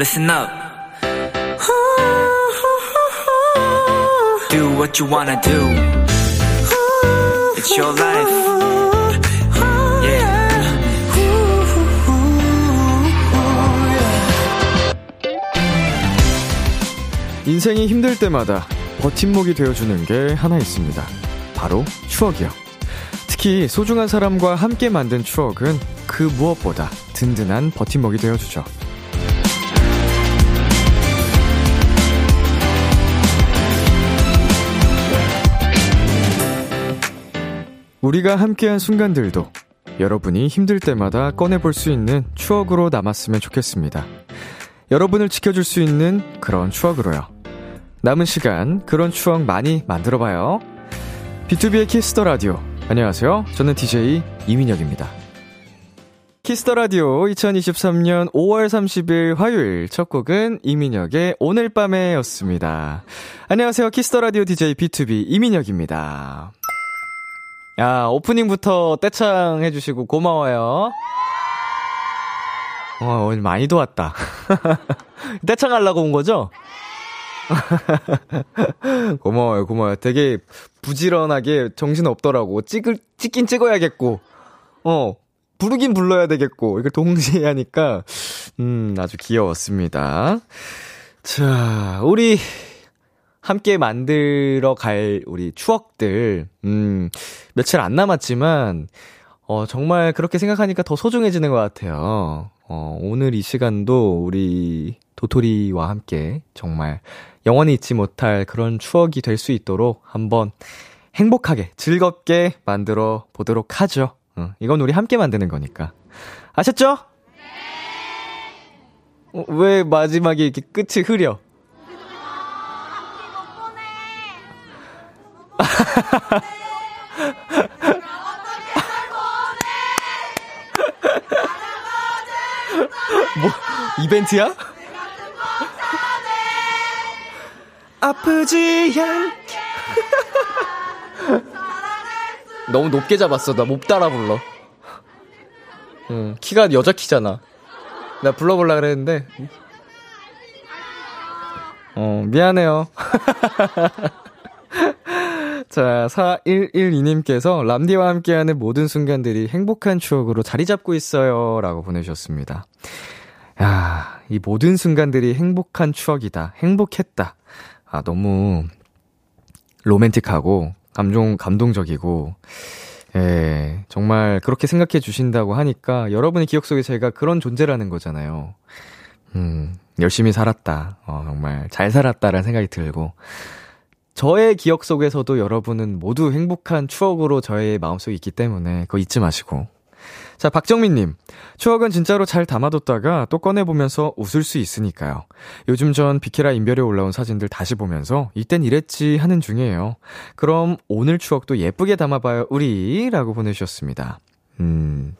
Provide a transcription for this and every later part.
listen up. Do what you wanna do. It's your life. Yeah. 인생이 힘들 때마다 버팀목이 되어주는 게 하나 있습니다. 바로 추억이요. 특히 소중한 사람과 함께 만든 추억은 그 무엇보다 든든한 버팀목이 되어주죠. 우리가 함께한 순간들도 여러분이 힘들 때마다 꺼내볼 수 있는 추억으로 남았으면 좋겠습니다. 여러분을 지켜줄 수 있는 그런 추억으로요. 남은 시간 그런 추억 많이 만들어봐요. B2B의 키스터 라디오. 안녕하세요. 저는 DJ 이민혁입니다. Kiss the Radio 2023년 5월 30일 화요일 첫 곡은 이민혁의 오늘 밤에였습니다. 안녕하세요. 키스터 라디오 DJ B2B 이민혁입니다. 야, 오프닝부터 떼창 해주시고 고마워요. 어, 오늘 많이도 왔다. 떼창 하려고 온 거죠? 고마워요, 고마워요. 되게 부지런하게 정신 없더라고. 찍을, 찍긴 찍어야겠고, 어, 부르긴 불러야 되겠고, 이걸 동시에 하니까, 음, 아주 귀여웠습니다. 자, 우리, 함께 만들어 갈 우리 추억들, 음, 며칠 안 남았지만, 어, 정말 그렇게 생각하니까 더 소중해지는 것 같아요. 어, 오늘 이 시간도 우리 도토리와 함께 정말 영원히 잊지 못할 그런 추억이 될 수 있도록 한번 행복하게, 즐겁게 만들어 보도록 하죠. 어, 이건 우리 함께 만드는 거니까. 아셨죠? 어, 왜 마지막에 이렇게 끝이 흐려? 뭐, 이벤트야? 아프지 않게. 너무 높게 잡았어. 나 못 따라 불러. 응, 키가 여자 키잖아. 나 불러볼라 그랬는데. 어, 미안해요. 자, 4112님께서 람디와 함께하는 모든 순간들이 행복한 추억으로 자리 잡고 있어요. 라고 보내주셨습니다. 야, 이 모든 순간들이 행복한 추억이다. 행복했다. 아, 너무 로맨틱하고 감동, 감동적이고, 예, 정말 그렇게 생각해 주신다고 하니까 여러분의 기억 속에 제가 그런 존재라는 거잖아요. 음, 열심히 살았다. 어, 정말 잘 살았다라는 생각이 들고, 저의 기억 속에서도 여러분은 모두 행복한 추억으로 저의 마음속에 있기 때문에 그거 잊지 마시고. 자, 박정민님. 추억은 진짜로 잘 담아뒀다가 또 꺼내보면서 웃을 수 있으니까요. 요즘 전 비케라 인별에 올라온 사진들 다시 보면서 이땐 이랬지 하는 중이에요. 그럼 오늘 추억도 예쁘게 담아봐요, 우리. 라고 보내주셨습니다. 음,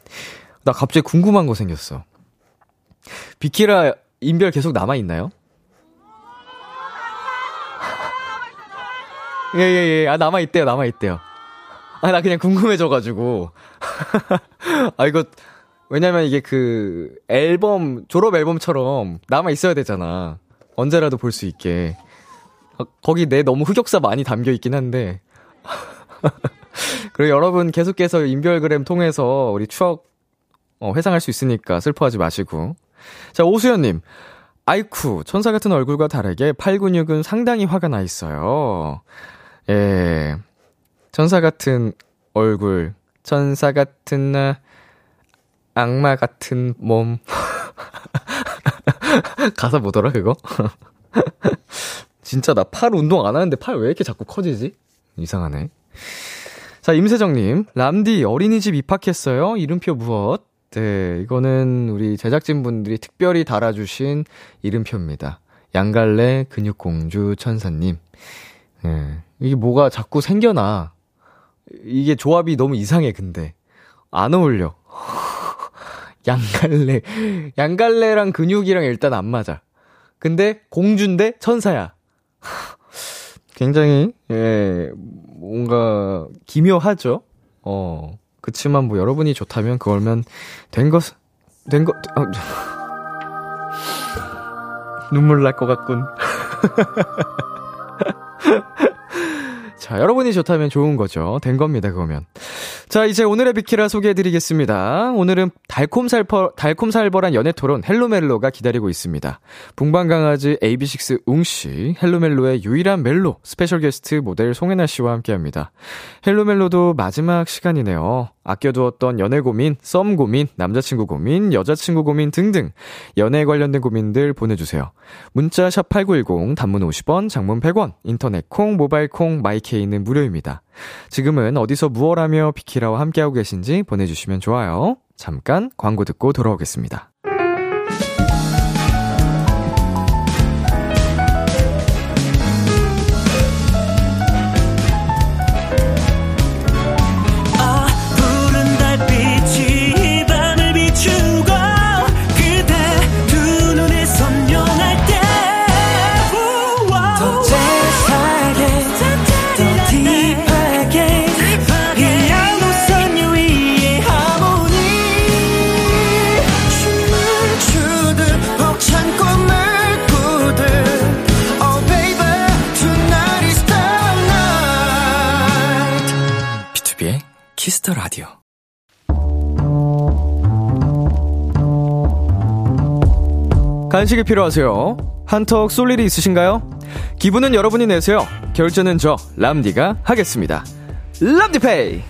나 갑자기 궁금한 거 생겼어. 비키라 인별 계속 남아있나요? 예, 예, 예. 아, 남아있대요, 남아있대요. 아, 나 그냥 궁금해져가지고. 아, 이거, 왜냐면 이게 그, 앨범, 졸업 앨범처럼 남아있어야 되잖아. 언제라도 볼 수 있게. 아, 거기 내 너무 흑역사 많이 담겨 있긴 한데. 그리고 여러분 계속해서 인별그램 통해서 우리 추억, 어, 회상할 수 있으니까 슬퍼하지 마시고. 자, 오수연님. 아이쿠, 천사 같은 얼굴과 다르게 팔 근육은 상당히 화가 나 있어요. 예. 천사 같은 얼굴, 천사 같은 나, 악마 같은 몸. 가사 뭐더라, 그거? 진짜 나 팔 운동 안 하는데 팔 왜 이렇게 자꾸 커지지? 이상하네. 자, 임세정님. 람디 어린이집 입학했어요? 이름표 무엇? 네, 이거는 우리 제작진분들이 특별히 달아주신 이름표입니다. 양갈래 근육공주 천사님. 네, 이게 뭐가 자꾸 생겨나. 이게 조합이 너무 이상해, 근데. 안 어울려. 양갈래. 양갈래랑 근육이랑 일단 안 맞아. 근데 공주인데 천사야. 굉장히, 예, 뭔가 기묘하죠? 어. 그치만 뭐 여러분이 좋다면 그걸면 된 것, 된 것, 아, 눈물 날 것 같군. 자, 여러분이 좋다면 좋은 거죠. 된 겁니다, 그러면. 자, 이제 오늘의 비키라 소개해드리겠습니다. 오늘은 달콤살퍼, 달콤살벌한 연애 토론 Hello멜로가 기다리고 있습니다. 붕방강아지 AB6 웅씨, 헬로멜로의 유일한 멜로, 스페셜 게스트 모델 송해나 씨와 함께 합니다. Hello멜로도 마지막 시간이네요. 아껴두었던 연애 고민, 썸 고민, 남자친구 고민, 여자친구 고민 등등 연애에 관련된 고민들 보내주세요. 문자 샵 8910, 단문 50원, 장문 100원, 인터넷 콩, 모바일 콩, 마이케이는 무료입니다. 지금은 어디서 무얼하며 비키라와 함께하고 계신지 보내주시면 좋아요. 잠깐 광고 듣고 돌아오겠습니다. Kiss the Radio. 간식이 필요하세요? 한턱 쏠 일이 있으신가요? 기분은 여러분이 내세요. 결제는 저 람디가 하겠습니다. 람디pay.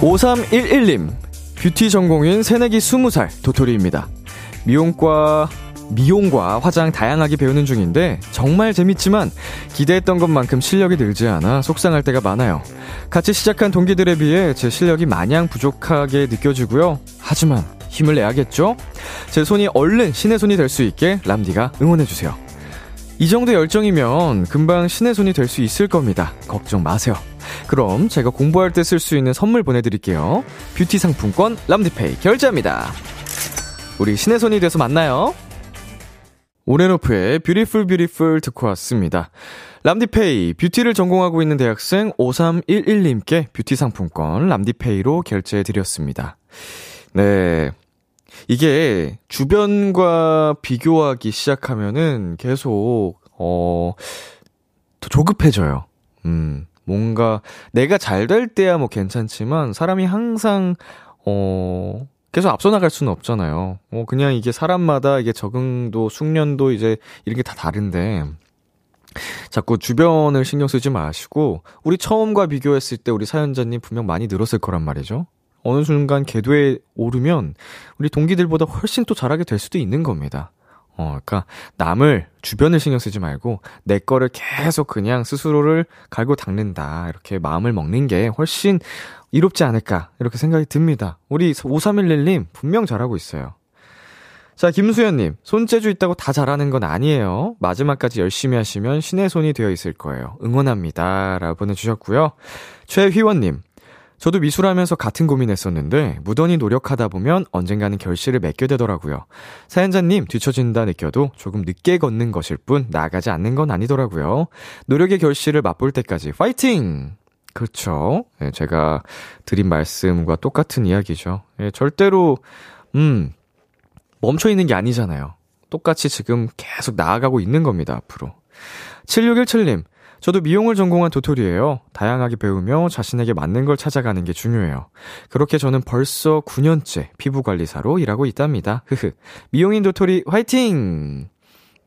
5311님 뷰티 전공인 새내기 20살 도토리입니다. 미용과 미용과 화장 다양하게 배우는 중인데 정말 재밌지만 기대했던 것만큼 실력이 늘지 않아 속상할 때가 많아요. 같이 시작한 동기들에 비해 제 실력이 마냥 부족하게 느껴지고요. 하지만 힘을 내야겠죠? 제 손이 얼른 신의 손이 될 수 있게 람디가 응원해주세요. 이 정도 열정이면 금방 신의 손이 될 수 있을 겁니다. 걱정 마세요. 그럼 제가 공부할 때 쓸 수 있는 선물 보내드릴게요. 뷰티 상품권 람디페이 결제합니다. 우리 신의 손이 돼서 만나요. 온앤오프의 Beautiful Beautiful 듣고 왔습니다. 람디pay, beauty를 전공하고 있는 대학생 5311님께 뷰티 상품권 람디pay로 결제해 드렸습니다. 네. 이게 주변과 비교하기 시작하면은 계속, 어, 더 조급해져요. 음, 뭔가 내가 잘 될 때야 뭐 괜찮지만 사람이 항상, 어, 계속 앞서 나갈 수는 없잖아요. 뭐 그냥 이게 사람마다 이게 적응도 숙련도 이제 이런 게 다 다른데 자꾸 주변을 신경 쓰지 마시고 우리 처음과 비교했을 때 우리 사연자님 분명 많이 늘었을 거란 말이죠. 어느 순간 궤도에 오르면 우리 동기들보다 훨씬 또 잘하게 될 수도 있는 겁니다. 어, 그러니까 남을 주변을 신경 쓰지 말고 내 거를 계속 그냥 스스로를 갈고 닦는다. 이렇게 마음을 먹는 게 훨씬 이롭지 않을까 이렇게 생각이 듭니다. 우리 5311님 분명 잘하고 있어요. 자, 김수현님, 손재주 있다고 다 잘하는 건 아니에요. 마지막까지 열심히 하시면 신의 손이 되어 있을 거예요. 응원합니다. 라고 보내주셨고요. 최휘원님, 저도 미술하면서 같은 고민했었는데, 무던히 노력하다 보면 언젠가는 결실을 맺게 되더라고요. 사연자님, 뒤처진다 느껴도 조금 늦게 걷는 것일 뿐, 나가지 않는 건 아니더라고요. 노력의 결실을 맛볼 때까지 파이팅! 그렇죠. 예, 제가 드린 말씀과 똑같은 이야기죠. 예, 절대로, 음, 멈춰 있는 게 아니잖아요. 똑같이 지금 계속 나아가고 있는 겁니다, 앞으로. 7617님, 저도 미용을 전공한 도토리예요. 다양하게 배우며 자신에게 맞는 걸 찾아가는 게 중요해요. 그렇게 저는 벌써 9년째 피부 관리사로 일하고 있답니다. 흐흐. 미용인 도토리 화이팅!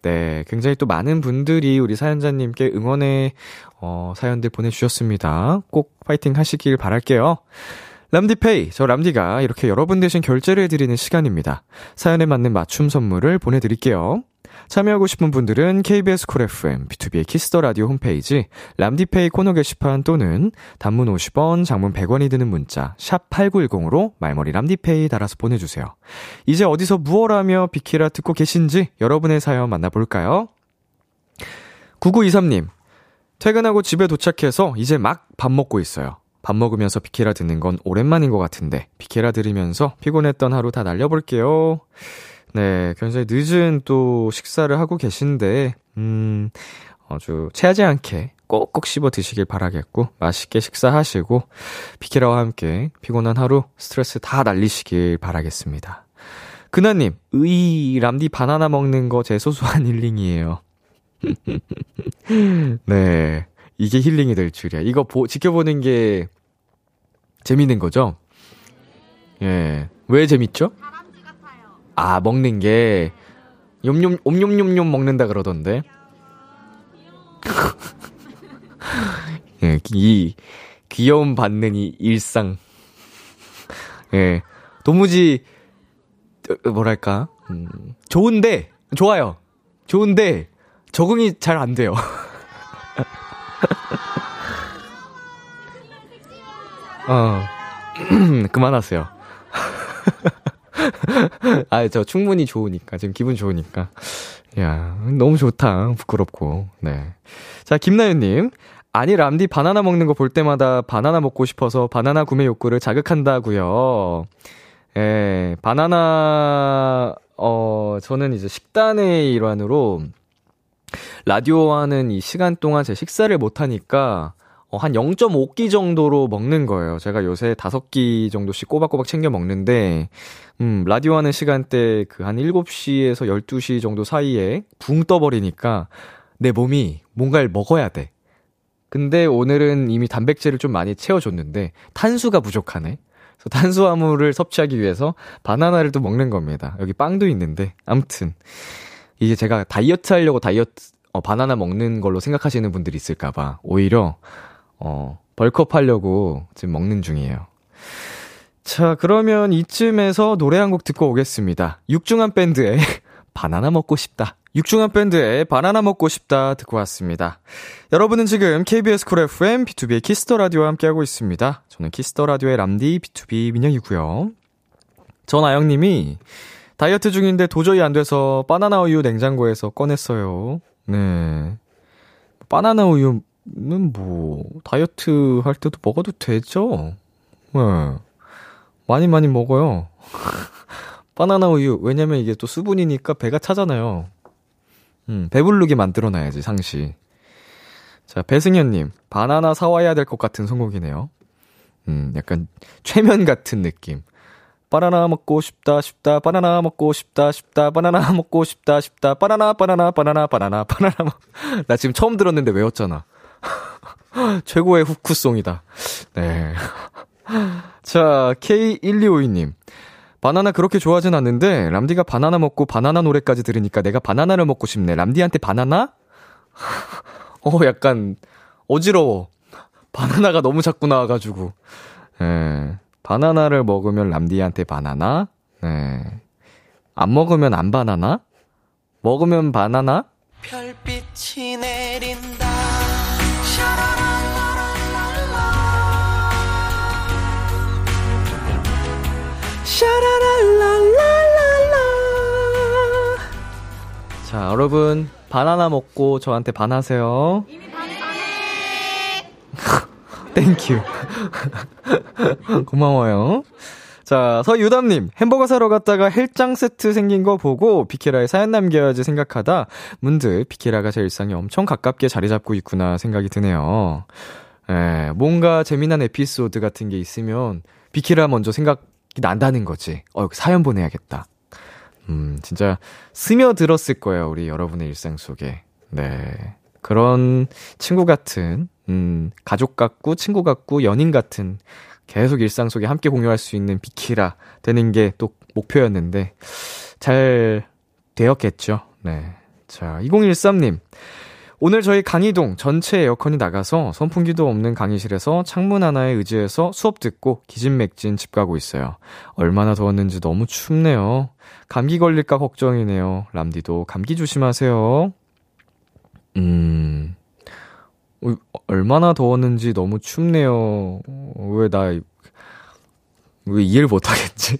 네, 굉장히 또 많은 분들이 우리 사연자님께 응원의 어, 사연들 보내주셨습니다. 꼭 파이팅 하시길 바랄게요. 람디페이, 저 람디가 이렇게 여러분 대신 결제를 해드리는 시간입니다. 사연에 맞는 맞춤 선물을 보내드릴게요. 참여하고 싶은 분들은 KBS 쿨 FM, 비투비의 키스 더 라디오 홈페이지, 람디페이 코너 게시판 또는 단문 50원, 장문 100원이 드는 문자, 샵 8910으로 말머리 람디페이 달아서 보내주세요. 이제 어디서 무엇하며 비키라 듣고 계신지 여러분의 사연 만나볼까요? 9923님, 퇴근하고 집에 도착해서 이제 막 밥 먹고 있어요. 밥 먹으면서 비키라 듣는 건 오랜만인 것 같은데, 비키라 들으면서 피곤했던 하루 다 날려볼게요. 네, 굉장히 늦은 또 식사를 하고 계신데, 음, 아주 체하지 않게 꼭꼭 씹어 드시길 바라겠고, 맛있게 식사하시고, 비키라와 함께 피곤한 하루 스트레스 다 날리시길 바라겠습니다. 근하님, 으이, 람디 바나나 먹는 거 제 소소한 힐링이에요. 네. 이게 힐링이 될 줄이야. 이거 보, 지켜보는 게 재밌는 거죠? 예. 왜 재밌죠? 아, 먹는 게, 욤욤, 옴뇸뇸뇸 먹는다 그러던데. 예, 이, 귀여움 받는 이 일상. 예. 도무지, 어, 뭐랄까, 음, 좋은데, 좋아요. 좋은데, 적응이 잘 안 돼요. 어, 그만하세요. 아, 저 충분히 좋으니까. 지금 기분 좋으니까. 야, 너무 좋다. 부끄럽고. 네. 자, 김나연님. 아니, 람디 바나나 먹는 거 볼 때마다 바나나 먹고 싶어서 바나나 구매 욕구를 자극한다고요. 예, 바나나, 어, 저는 이제 식단의 일환으로 라디오 하는 이 시간 동안 제 식사를 못 하니까 어, 한 0.5끼 정도로 먹는 거예요. 제가 요새 5끼 정도씩 꼬박꼬박 챙겨 먹는데, 음, 라디오 하는 시간대 그 한 7시에서 12시 정도 사이에 붕 떠버리니까 내 몸이 뭔가를 먹어야 돼. 근데 오늘은 이미 단백질을 좀 많이 채워줬는데, 탄수가 부족하네. 그래서 탄수화물을 섭취하기 위해서 바나나를 또 먹는 겁니다. 여기 빵도 있는데, 암튼. 이게 제가 다이어트 하려고 다이어트, 어, 바나나 먹는 걸로 생각하시는 분들이 있을까봐. 오히려, 어, 벌크업 하려고 지금 먹는 중이에요. 자, 그러면 이쯤에서 노래 한 곡 듣고 오겠습니다. 육중완밴드의 바나나 먹고 싶다. 육중완밴드의 바나나 먹고 싶다 듣고 왔습니다. 여러분은 지금 KBS 쿨 FM 비투비의 키스 더 라디오와 함께하고 있습니다. 저는 키스 더 라디오의 람디 비투비 민혁이고요. 전아영 님이 다이어트 중인데 도저히 안 돼서 바나나 우유 냉장고에서 꺼냈어요. 네. 바나나 우유 는 뭐, 다이어트 할 때도 먹어도 되죠? 네. 많이 많이 먹어요. 바나나 우유, 왜냐면 이게 또 수분이니까 배가 차잖아요. 음, 배부르게 만들어놔야지, 상시. 자, 배승현님, 바나나 사와야 될 것 같은 선곡이네요. 음, 약간, 최면 같은 느낌. 바나나 먹고 싶다, 싶다, 바나나 먹고 싶다, 싶다, 바나나 먹고 싶다, 싶다, 바나나, 바나나, 바나나, 바나나, 바나나. 나 지금 처음 들었는데 외웠잖아. 최고의 후크송이다. 네. 자, K1252님. 바나나 그렇게 좋아하진 않는데, 람디가 바나나 먹고 바나나 노래까지 들으니까 내가 바나나를 먹고 싶네. 람디한테 바나나? 어, 약간, 어지러워. 바나나가 너무 자꾸 나와가지고. 예. 바나나를 먹으면 람디한테 바나나? 네. 안 먹으면 안 바나나? 먹으면 바나나? 별빛이 내린 여러분, 바나나 먹고 저한테 반하세요. 땡큐. 고마워요. 자, 서유담님, 햄버거 사러 갔다가 헬짱 세트 생긴 거 보고 비키라에 사연 남겨야지 생각하다 문득 비키라가 제 일상에 엄청 가깝게 자리 잡고 있구나 생각이 드네요. 예, 뭔가 재미난 에피소드 같은 게 있으면 비키라 먼저 생각이 난다는 거지. 어, 사연 보내야겠다. 음, 진짜 스며들었을 거예요, 우리 여러분의 일상 속에. 네. 그런 친구 같은, 음, 가족 같고, 친구 같고, 연인 같은, 계속 일상 속에 함께 공유할 수 있는 비키라 되는 게 또 목표였는데, 잘 되었겠죠. 네. 자, 2013님. 오늘 저희 강의동 전체 에어컨이 나가서 선풍기도 없는 강의실에서 창문 하나에 의지해서 수업 듣고 기진맥진 집 가고 있어요. 얼마나 더웠는지 너무 춥네요. 감기 걸릴까 걱정이네요. 람디도 감기 조심하세요. 음, 어, 얼마나 더웠는지 너무 춥네요. 왜 나, 왜 이해를 못하겠지?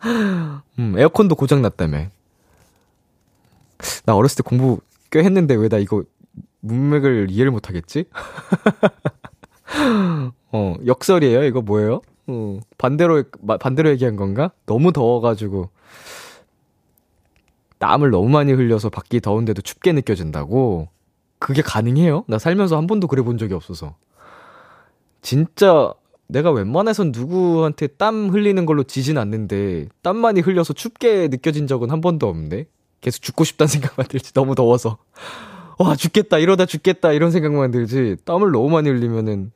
음, 에어컨도 고장났다며. 나 어렸을 때 공부 꽤 했는데 왜 나 이거 문맥을 이해를 못 하겠지? 어, 역설이에요? 이거 뭐예요? 어, 반대로, 반대로 얘기한 건가? 너무 더워가지고, 땀을 너무 많이 흘려서 밖이 더운데도 춥게 느껴진다고? 그게 가능해요? 나 살면서 한 번도 그래 본 적이 없어서. 진짜 내가 웬만해선 누구한테 땀 흘리는 걸로 지진 않는데 땀 많이 흘려서 춥게 느껴진 적은 한 번도 없는데 계속 죽고 싶다는 생각만 들지. 너무 더워서. 와 죽겠다. 이러다 죽겠다. 이런 생각만 들지. 땀을 너무 많이 흘리면은.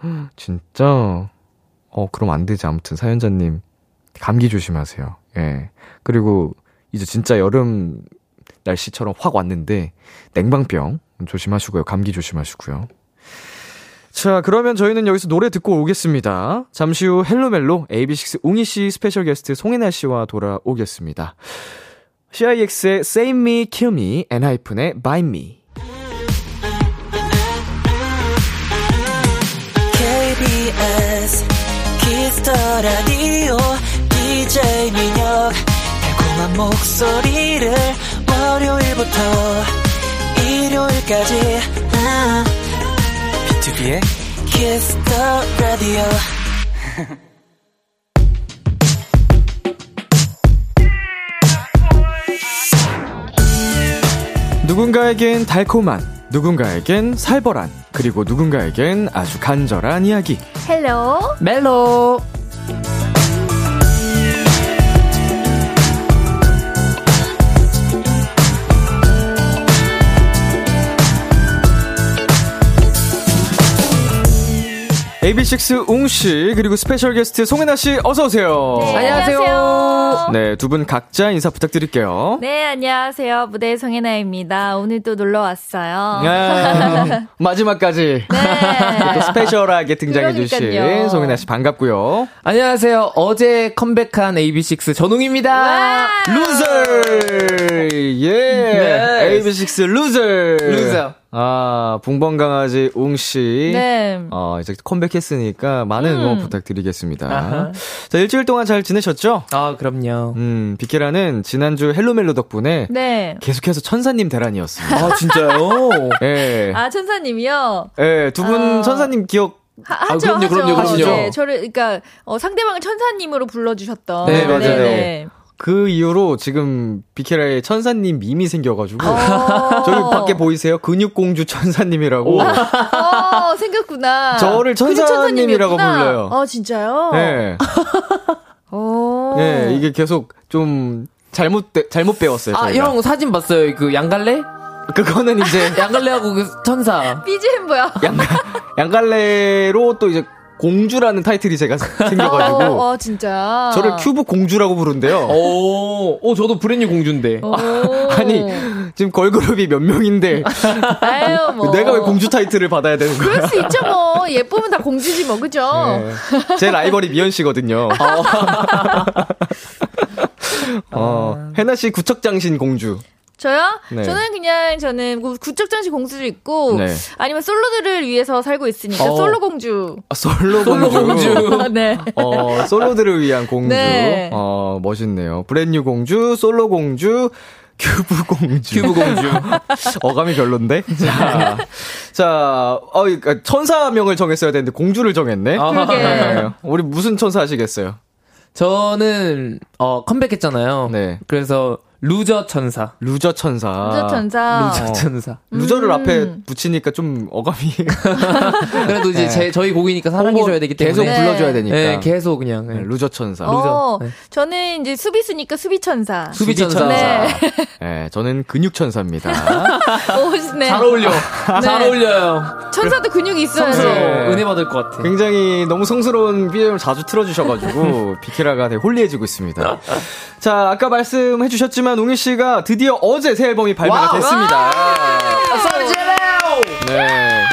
진짜? 어 그럼 안 되지. 아무튼 사연자님 감기 조심하세요. 예. 그리고 이제 진짜 여름 날씨처럼 확 왔는데 냉방병 조심하시고요. 감기 조심하시고요. 자, 그러면 저희는 여기서 노래 듣고 오겠습니다. 잠시 후 헬로멜로 AB6IX 웅이 씨 스페셜 게스트 송해나 씨와 돌아오겠습니다. CIX의 Save Me, Kill Me, 엔하이픈의 Bite Me. KBS 키스터 라디오 DJ 민혁 달콤한 목소리를 월요일부터 일요일까지 아. B2B의 Kiss the radio. 누군가에겐 달콤한, 누군가에겐 살벌한, 그리고 누군가에겐 아주 간절한 이야기. 헬로 멜로 AB6IX 웅 씨, 그리고 스페셜 게스트 송해나 씨, 어서 오세요. 네, 안녕하세요. 네, 두 분 각자 인사 부탁드릴게요. 네, 안녕하세요. 모델 송해나입니다. 오늘 또 놀러 왔어요. 아, 마지막까지. 네. 또 스페셜하게 등장해 주신 그러니까요. 송해나 씨 반갑고요. 안녕하세요. 어제 컴백한 AB6IX 전웅입니다. 와! 루저! 예! 네. AB6IX 루저! 루저. 아, 붕방강아지 웅 씨. 네. 어, 이제 컴백했으니까 많은 음. 응원 부탁드리겠습니다. 아하. 자, 일주일 동안 잘 지내셨죠? 아, 그럼요. 음, 비케라는 지난주 헬로멜로 덕분에 네. 계속해서 천사님 대란이었습니다. 아, 진짜요? 예. 아, 천사님이요? 예, 두분 어. 천사님 기억 하, 아, 하죠, 그럼요, 하죠. 그럼요, 그럼요. 네, 저를, 그러니까, 어, 상대방을 천사님으로 불러주셨던. 네, 맞아요. 네. 그 이후로 지금 비케라의 천사님 밈이 생겨가지고 어. 저기 밖에 보이세요? 근육공주 천사님이라고. 어, 생겼구나. 저를 근육 천사님이라고. 불러요. 어, 진짜요? 네. 어. 네, 이게 계속 좀 잘못 잘못 배웠어요. 아, 저희가. 형 사진 봤어요. 그 양갈래? 그거는 이제 양갈래하고 그 천사. BGM 뭐야? 양갈 양갈래로 또 이제 공주라는 타이틀이 제가 생겨가지고 어, 어, 진짜. 저를 큐브 공주라고 부른대요. 오, 오, 저도 브랜뉴 공주인데. 오. 아니 지금 걸그룹이 몇 명인데 아유, 뭐. 내가 왜 공주 타이틀을 받아야 되는 거야? 그럴 수 있죠, 뭐. 예쁘면 다 공주지, 뭐, 그죠? 네. 제 라이벌이 미연 씨거든요. 어, 해나 씨 구척장신 공주. 저요? 네. 저는 그냥, 저는 구- 구척장신 공주도 있고, 네. 아니면 솔로들을 위해서 살고 있으니까, 어. 솔로 공주. 아, 솔로 솔로 공주. 공주. 네. 어, 솔로들을 위한 공주. 네. 어, 멋있네요. 브랜뉴 공주, 솔로 공주, 큐브 공주. 큐브 공주. 어감이 별론데? 자, 자, 어, 그러니까 천사명을 정했어야 되는데 공주를 정했네? 아. 네. 우리 무슨 천사 하시겠어요? 저는, 어, 컴백했잖아요. 네. 그래서, 루저 천사. 루저 천사. 루저 천사. 루저 천사. 루저를 음. 앞에 붙이니까 좀 어감이 그래도 이제 네. 제, 저희 곡이니까 사랑해줘야 되기 때문에. 계속 네. 불러줘야 되니까. 네, 계속 그냥. 네, 네. 루저 천사. 어, 네. 저는 이제 수비수니까 수비 천사. 수비 천사. 네. 네, 저는 근육 천사입니다. 오, 멋있네. 잘 어울려. 잘 네. 어울려요. 천사도 근육이 있어야지. 네. 은혜 받을 것 같아. 굉장히 너무 성스러운 BGM을 자주 틀어주셔가지고 비키라가 되게 holy해지고 있습니다. 자, 아까 말씀해주셨지만 웅이 씨가 드디어 어제 새 앨범이 발매가 와우. 됐습니다. 소리 질러! 네.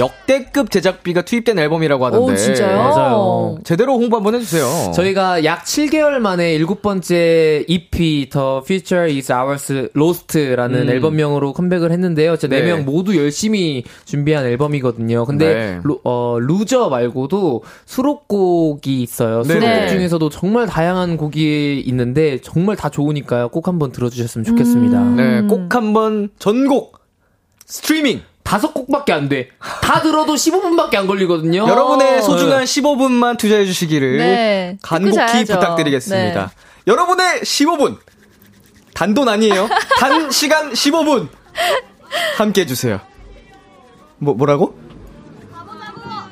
역대급 제작비가 투입된 앨범이라고 하던데. 오, 진짜요? 맞아요. 제대로 홍보 한번 해주세요. 저희가 약 7개월 만에 일곱 번째 EP The Future Is Ours Lost라는 음. 앨범명으로 컴백을 했는데요. 제 네. 4명 모두 열심히 준비한 앨범이거든요. 근데 네. 루, 어, 루저 말고도 수록곡이 있어요. 수록곡 네. 중에서도 정말 다양한 곡이 있는데 정말 다 좋으니까요. 꼭 한번 들어주셨으면 좋겠습니다. 네, 꼭 한번 전곡 스트리밍 다섯 곡밖에 안 돼. 다 들어도 15분밖에 안 걸리거든요. 여러분의 소중한 15분만 투자해 주시기를 네, 간곡히. 부탁드리겠습니다. 네. 여러분의 15분 단돈 아니에요. 단 시간 15분 함께 해 주세요. 뭐 뭐라고?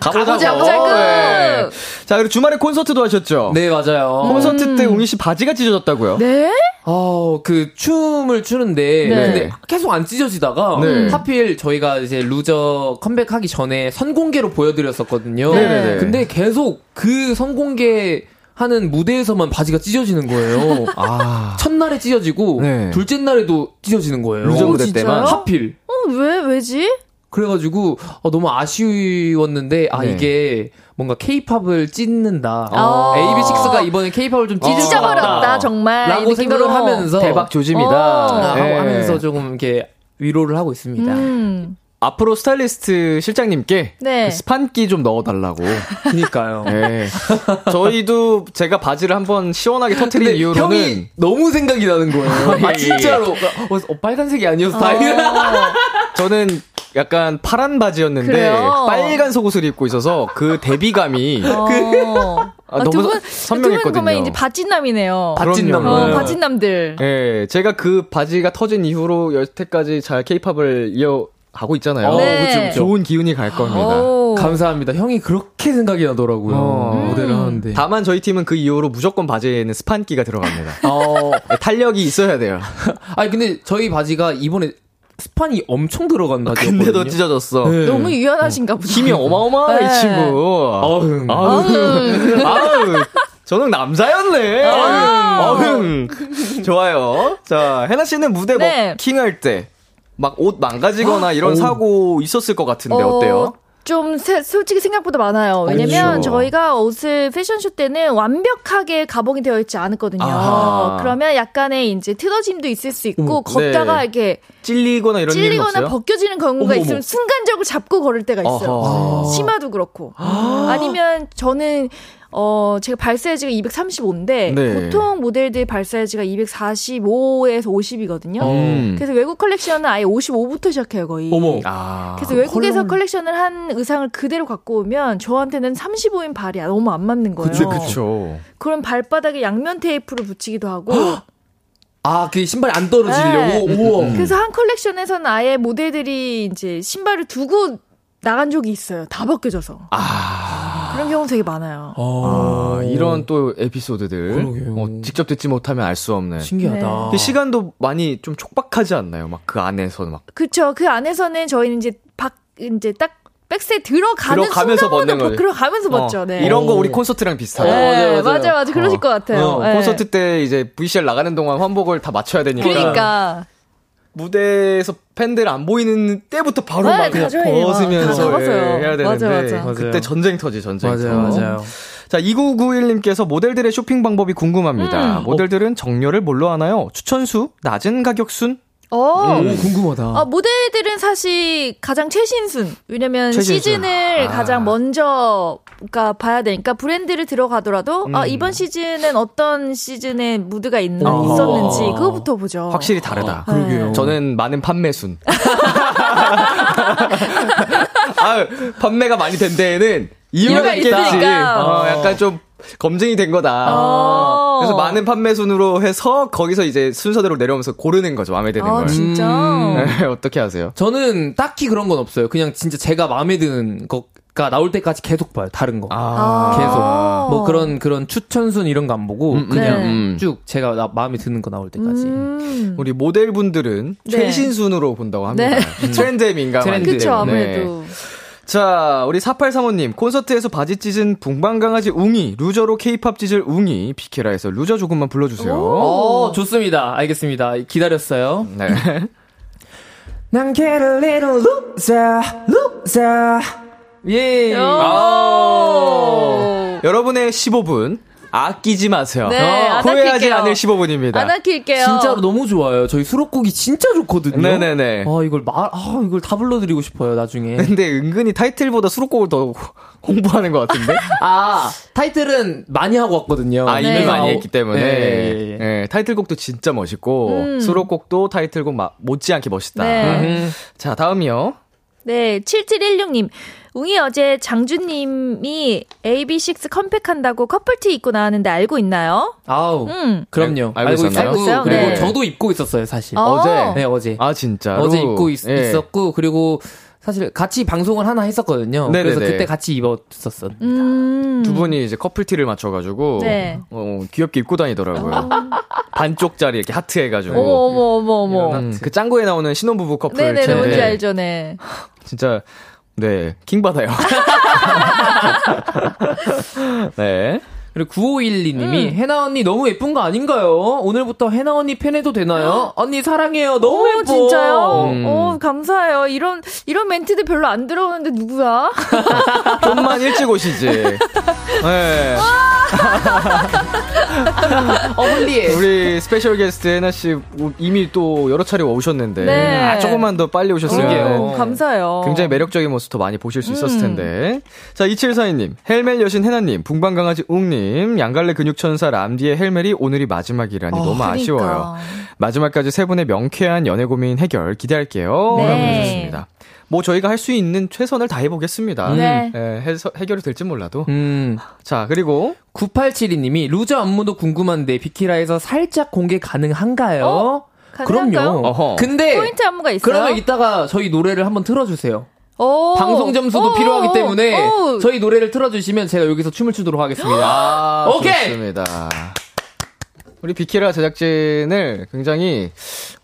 가보자고. 가보자고. 네. 자, 그리고 주말에 콘서트도 하셨죠? 네, 맞아요. 콘서트 때 웅이 씨 바지가 찢어졌다고요? 네? 어, 그 춤을 추는데 네. 근데 계속 안 찢어지다가 네. 하필 저희가 이제 루저 컴백하기 전에 선공개로 보여드렸었거든요. 네네네. 근데 계속 그 선공개 하는 무대에서만 바지가 찢어지는 거예요. 아. 첫날에 찢어지고 네. 둘째 날에도 찢어지는 거예요. 루저 오, 무대? 때만. 하필. 어, 왜, 왜지? 그래가지고 어, 너무 아쉬웠는데 아 네. 이게 뭔가 케이팝을 찢는다. 어. AB6IX가 이번에 케이팝을 좀 찢을 것 찢어버렸다, 같다. 정말. 라고 이 생각을. 하면서 대박 조짐이다. 아, 네. 하고 하면서 조금 이렇게 위로를 하고 있습니다. 음. 앞으로 스타일리스트 실장님께 네. 스판기 좀 넣어달라고. 그니까요. 네. 저희도 제가 바지를 한번 시원하게 터트린 근데 이후로는 형이 너무 생각이 나는 거예요. 아, 진짜로. 어, 어, 빨간색이 아니었어, 다행이다. 저는 약간 파란 바지였는데 그래요? 빨간 속옷을 입고 있어서 그 대비감이 어. 아, 너무 두 분, 선명했거든요. 두분 보면 이제 바찐남이네요. 바찐남. 그럼요. 어, 네. 바찐남들. 예, 제가 그 바지가 터진 이후로 여태까지 잘 케이팝을 이어 가고 있잖아요. 네. 그쵸, 그쵸. 좋은 기운이 갈 겁니다. 오. 감사합니다. 형이 그렇게 생각이 나더라고요. 어. 무대를 하는데. 다만 저희 팀은 그 이후로 무조건 바지에는 스판기가 들어갑니다. 어, 네, 탄력이 있어야 돼요. 아니, 근데 저희 바지가 이번에 스판이 엄청 들어간 바지였거든요. 근데도 찢어졌어. 네. 너무 유연하신가 보다. 힘이 어마어마하네, 이 네. 친구. 어흥. 아우, 아우, 저는 남자였네. 어흥. 좋아요. 자, 해나 씨는 무대 네. 버킹할 때, 막 옷 망가지거나 이런 오. 사고 있었을 것 같은데, 어, 어때요? 좀 세- 솔직히 생각보다 많아요. 왜냐면 그렇죠. 저희가 옷을 패션쇼 때는 완벽하게 가봉이 되어 있지 않았거든요. 아하. 그러면 약간의 이제 틀어짐도 있을 수 있고 어머, 걷다가 네. 이렇게 찔리거나 이런 찔리거나? 벗겨지는 경우가 어머. 있으면 순간적으로 잡고 걸을 때가 있어요. 어허. 치마도 그렇고. 아니면 저는 어 제가 발 사이즈가 235인데 네. 보통 모델들 발 사이즈가 245에서 50이거든요. 음. 그래서 외국 컬렉션은 아예 55부터 시작해요 거의. 어머. 아. 그래서 외국에서 컬렉션을 한 의상을 그대로 갖고 오면 저한테는 35인 발이 너무 안 맞는 거예요. 그쵸, 그쵸. 그럼 발바닥에 양면 테이프를 붙이기도 하고 아, 그 신발이 안 떨어지려고? 네. 우와. 그래서 한 컬렉션에서는 아예 모델들이 이제 신발을 두고 나간 적이 있어요. 다 벗겨져서. 아. 그런 경우 되게 많아요. 아, 이런 또 에피소드들. 어, 직접 듣지 못하면 알 수 없는. 신기하다. 네. 근데 시간도 많이 좀 촉박하지 않나요? 막 그 안에서 막. 그쵸. 그 안에서는 저희는 이제 밖, 이제 딱 백스에 들어가는 들어가면서 벗는 벗- 거지. 들어가면서 벗죠. 어, 네. 이런 거 우리 콘서트랑 비슷하다. 네, 맞아요, 맞아요. 맞아요, 맞아요. 그러실 어. 것 같아요. 어, 네. 콘서트 때 이제 VCR 나가는 동안 환복을 다 맞춰야 되니까. 그러니까. 무대에서 팬들 안 보이는 때부터 바로 네, 막 그냥 벗으면서 접어서요. 예, 해야 되는데 맞아, 맞아. 그때 맞아요. 전쟁 터지 전쟁 맞아요, 터. 맞아요. 자 2991님께서 모델들의 쇼핑 방법이 궁금합니다. 음. 모델들은 정렬을 뭘로 하나요? 추천수, 낮은 가격순? 어. 오, 궁금하다. 아, 모델들은 사실 가장 최신순. 왜냐면 최신순. 시즌을 아. 가장 먼저 그러니까 봐야 되니까 브랜드를 들어가더라도 아, 음. 이번 시즌은 어떤 시즌에 무드가 있, 어허. 있었는지 그거부터 보죠. 확실히 다르다. 네. 그러게요. 저는 많은 판매순. 아, 판매가 많이 된 데에는 이유가 이유가 있겠지. 있으니까. 어, 약간 좀 검증이 된 거다. 어. 그래서 많은 판매 순으로 해서 거기서 이제 순서대로 내려오면서 고르는 거죠. 마음에 드는 아, 걸. 진짜. 음. 네, 어떻게 하세요? 저는 딱히 그런 건 없어요. 그냥 진짜 제가 마음에 드는 거가 나올 때까지 계속 봐요. 다른 거. 아. 계속. 뭐 그런 그런 추천순 이런 거 안 보고 음, 그냥 네. 음. 쭉 제가 나, 마음에 드는 거 나올 때까지. 음. 우리 모델분들은 네. 최신순으로 본다고 합니다. 네. 트렌드에 민감한 트렌드. 그쵸. 아무래도. 자, 우리 4835님, 콘서트에서 바지 찢은 붕방강아지 웅이, 루저로 케이팝 찢을 웅이, 비키라에서 루저 조금만 불러주세요. 어, 좋습니다. 알겠습니다. 기다렸어요. 네. 난 get a little loser, loser. 예. 오. 여러분의 15분, 아끼지 마세요. 네, 어, 안 후회하지. 않을 15분입니다. 안 아낄게요. 진짜로 너무 좋아요. 저희 수록곡이 진짜 좋거든요. 네네네. 아, 이걸 말, 아, 이걸 다 불러드리고 싶어요, 나중에. 근데 은근히 타이틀보다 수록곡을 더 홍보하는 것 같은데? 아, 타이틀은 많이 하고 왔거든요. 아, 이미 네. 많이 했기 때문에. 네. 예, 타이틀곡도 진짜 멋있고, 음. 수록곡도 타이틀곡 마- 못지않게 멋있다. 네. 음. 자, 다음이요. 네, 7716님. 웅이 어제 장주님이 AB6 컴팩한다고 커플티 입고 나왔는데 알고 있나요? 아우. 음. 그럼요. 알고 있었나요? 알고 있어요? 그리고 네. 저도 입고 있었어요, 사실. 어. 어제. 네, 어제. 아, 진짜로? 어제 입고 있, 예. 었고 그리고 사실 같이 방송을 하나 했었거든요. 네네네. 그래서 그때 같이 입었었어. 음. 두 분이 이제 커플티를 맞춰가지고 네. 어, 귀엽게 입고 다니더라고요. 반쪽짜리 이렇게 하트 해가지고. 어머, 어머, 어머, 어머. 음, 그 짱구에 나오는 신혼부부 커플. 네네네, 체- 뭔지 알죠, 네. 진짜 네 킹 받아요. 네. 그리고 9512님이 음. 해나 언니 너무 예쁜 거 아닌가요? 오늘부터 해나 언니 팬해도 되나요? 언니 사랑해요. 너무 오, 예뻐. 진짜요? 음. 어, 감사해요. 이런, 이런 멘트들 별로 안 들어오는데 누구야? 좀만 일찍 오시지. 네. 어, holy해. 우리 스페셜 게스트 해나 씨 이미 또 여러 차례 오셨는데 네. 아, 조금만 더 빨리 오셨으면. 오, 감사해요. 굉장히 매력적인 모습 더 많이 보실 수 있었을 음. 텐데. 자, 2742님, 헬멜 여신 해나님, 붕방강아지 웅님, 양갈래 근육천사 람디의 헬멜이 오늘이 마지막이라니 너무 그러니까. 아쉬워요. 마지막까지 세 분의 명쾌한 연애 고민 해결 기대할게요. 네. 라고 해주셨습니다. 뭐 저희가 할 수 있는 최선을 다해 보겠습니다. 네. 예, 해서, 해결이 될지 몰라도. 음. 자, 그리고 9872님이 Loser 안무도 궁금한데 비키라에서 살짝 공개 가능한가요? 어? 가능할까요? 그럼요. 어허. 근데 포인트 안무가 있어요? 그러면 이따가 저희 노래를 한번 틀어 주세요. 오. 방송 점수도 오, 필요하기 오, 때문에 오. 저희 노래를 틀어주시면 제가 여기서 춤을 추도록 하겠습니다. 아, 오케이! 좋습니다. 우리 비키라 제작진을 굉장히,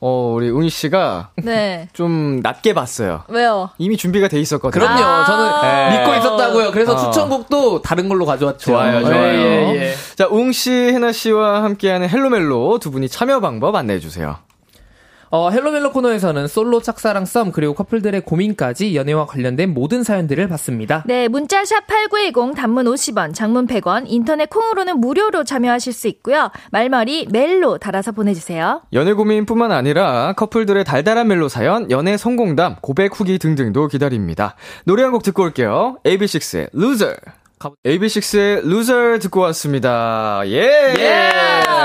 어, 우리 웅이 씨가 네. 좀 낮게 봤어요. 왜요? 이미 준비가 돼 있었거든요. 그럼요. 아. 저는 네. 믿고 있었다고요. 그래서 어. 추천곡도 다른 걸로 가져왔죠. 좋아요, 좋아요. 예, 예, 예. 자, 웅 씨, 해나 씨와 함께하는 헬로멜로 두 분이 참여 방법 안내해 주세요. 어, 헬로멜로 코너에서는 솔로 짝사랑 썸 그리고 커플들의 고민까지 연애와 관련된 모든 사연들을 받습니다. 네, 문자 샵 8910 단문 50원, 장문 100원, 인터넷 콩으로는 무료로 참여하실 수 있고요. 말머리 멜로 달아서 보내주세요. 연애 고민뿐만 아니라 커플들의 달달한 멜로 사연, 연애 성공담, 고백 후기 등등도 기다립니다. 노래 한 곡 듣고 올게요. AB6IX의 Loser. AB6IX의 Loser 듣고 왔습니다. 예! 예!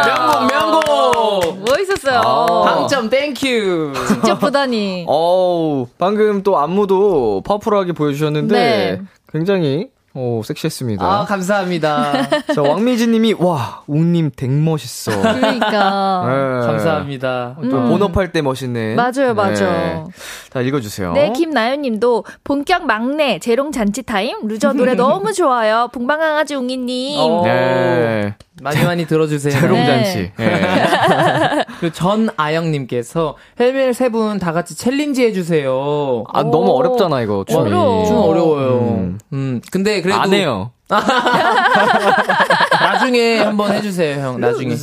명곡, 명곡! 뭐 있었어요? 아. 당첨 thank you! 직접 보다니. 어우, 방금 또 안무도 파워풀하게 보여주셨는데, 네. 굉장히, 오, 섹시했습니다. 아, 감사합니다. 자, 왕미진 님이, 와, 웅님 댕 멋있어. 그러니까. 네. 감사합니다. 또 본업할 때 멋있는. 맞아요, 맞아요. 네. 자, 읽어주세요. 네, 김나연 님도 본격 막내 재롱 잔치 타임 Loser 노래 너무 좋아요. 붕방강아지 웅이님. 어. 네. 많이 많이 들어주세요. 재롱잔치. 네. 그리고 전아영님께서 헬멜 세 분 다 같이 challenge 해주세요. 아, 너무 어렵잖아, 이거. 춤이. 어려워. 좀 어려워요. 음. 음. 근데 그래도 안 해요. 나중에 한번 해주세요, 형. 나중에.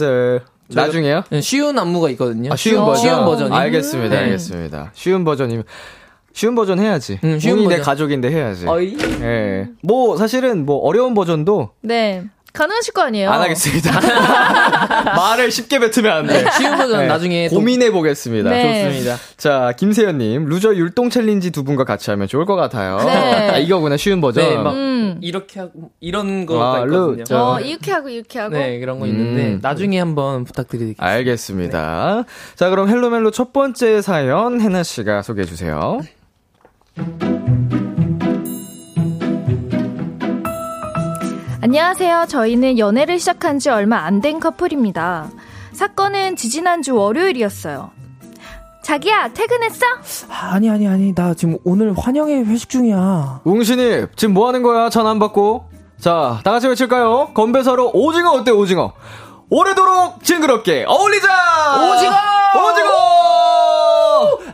나중에요? 쉬운 안무가 있거든요. 아, 쉬운 버전. 쉬운 버전 이. 알겠습니다, 네. 알겠습니다. 쉬운 버전이면. 쉬운 버전 해야지. 응, 쉬운 웅이 내 버전. 가족인데 해야지. 어이. 예. 뭐, 사실은 뭐, 어려운 버전도 네. 가능하실 거 아니에요? 안 하겠습니다. 말을 쉽게 뱉으면 안 돼. 쉬운 버전 네. 나중에 또 고민해 보겠습니다. 네. 좋습니다. 자, 김세현님, Loser 율동 challenge 두 분과 같이 하면 좋을 것 같아요. 네. 아, 이거구나, 쉬운 버전. 네, 막 음. 이렇게 하고 이런 거가 아, 있거든요. Loser. 어, 이렇게 하고 이렇게 하고. 네, 그런 거 있는데 음. 나중에 한번 부탁드리겠습니다. 알겠습니다. 자, 그럼 헬로멜로 첫 번째 사연, 해나 씨가 소개해 주세요. 안녕하세요. 저희는 연애를 시작한 지 얼마 안 된 커플입니다. 사건은 지지난주 월요일이었어요. 자기야, 퇴근했어? 아니 아니 아니 나 지금 오늘 환영회 회식 중이야. 웅신이, 지금 뭐 하는 거야? 전화 안 받고. 자, 다 같이 외칠까요? 건배사로 오징어 어때, 오징어? 오래도록 징그럽게 어울리자! 오징어! 오징어!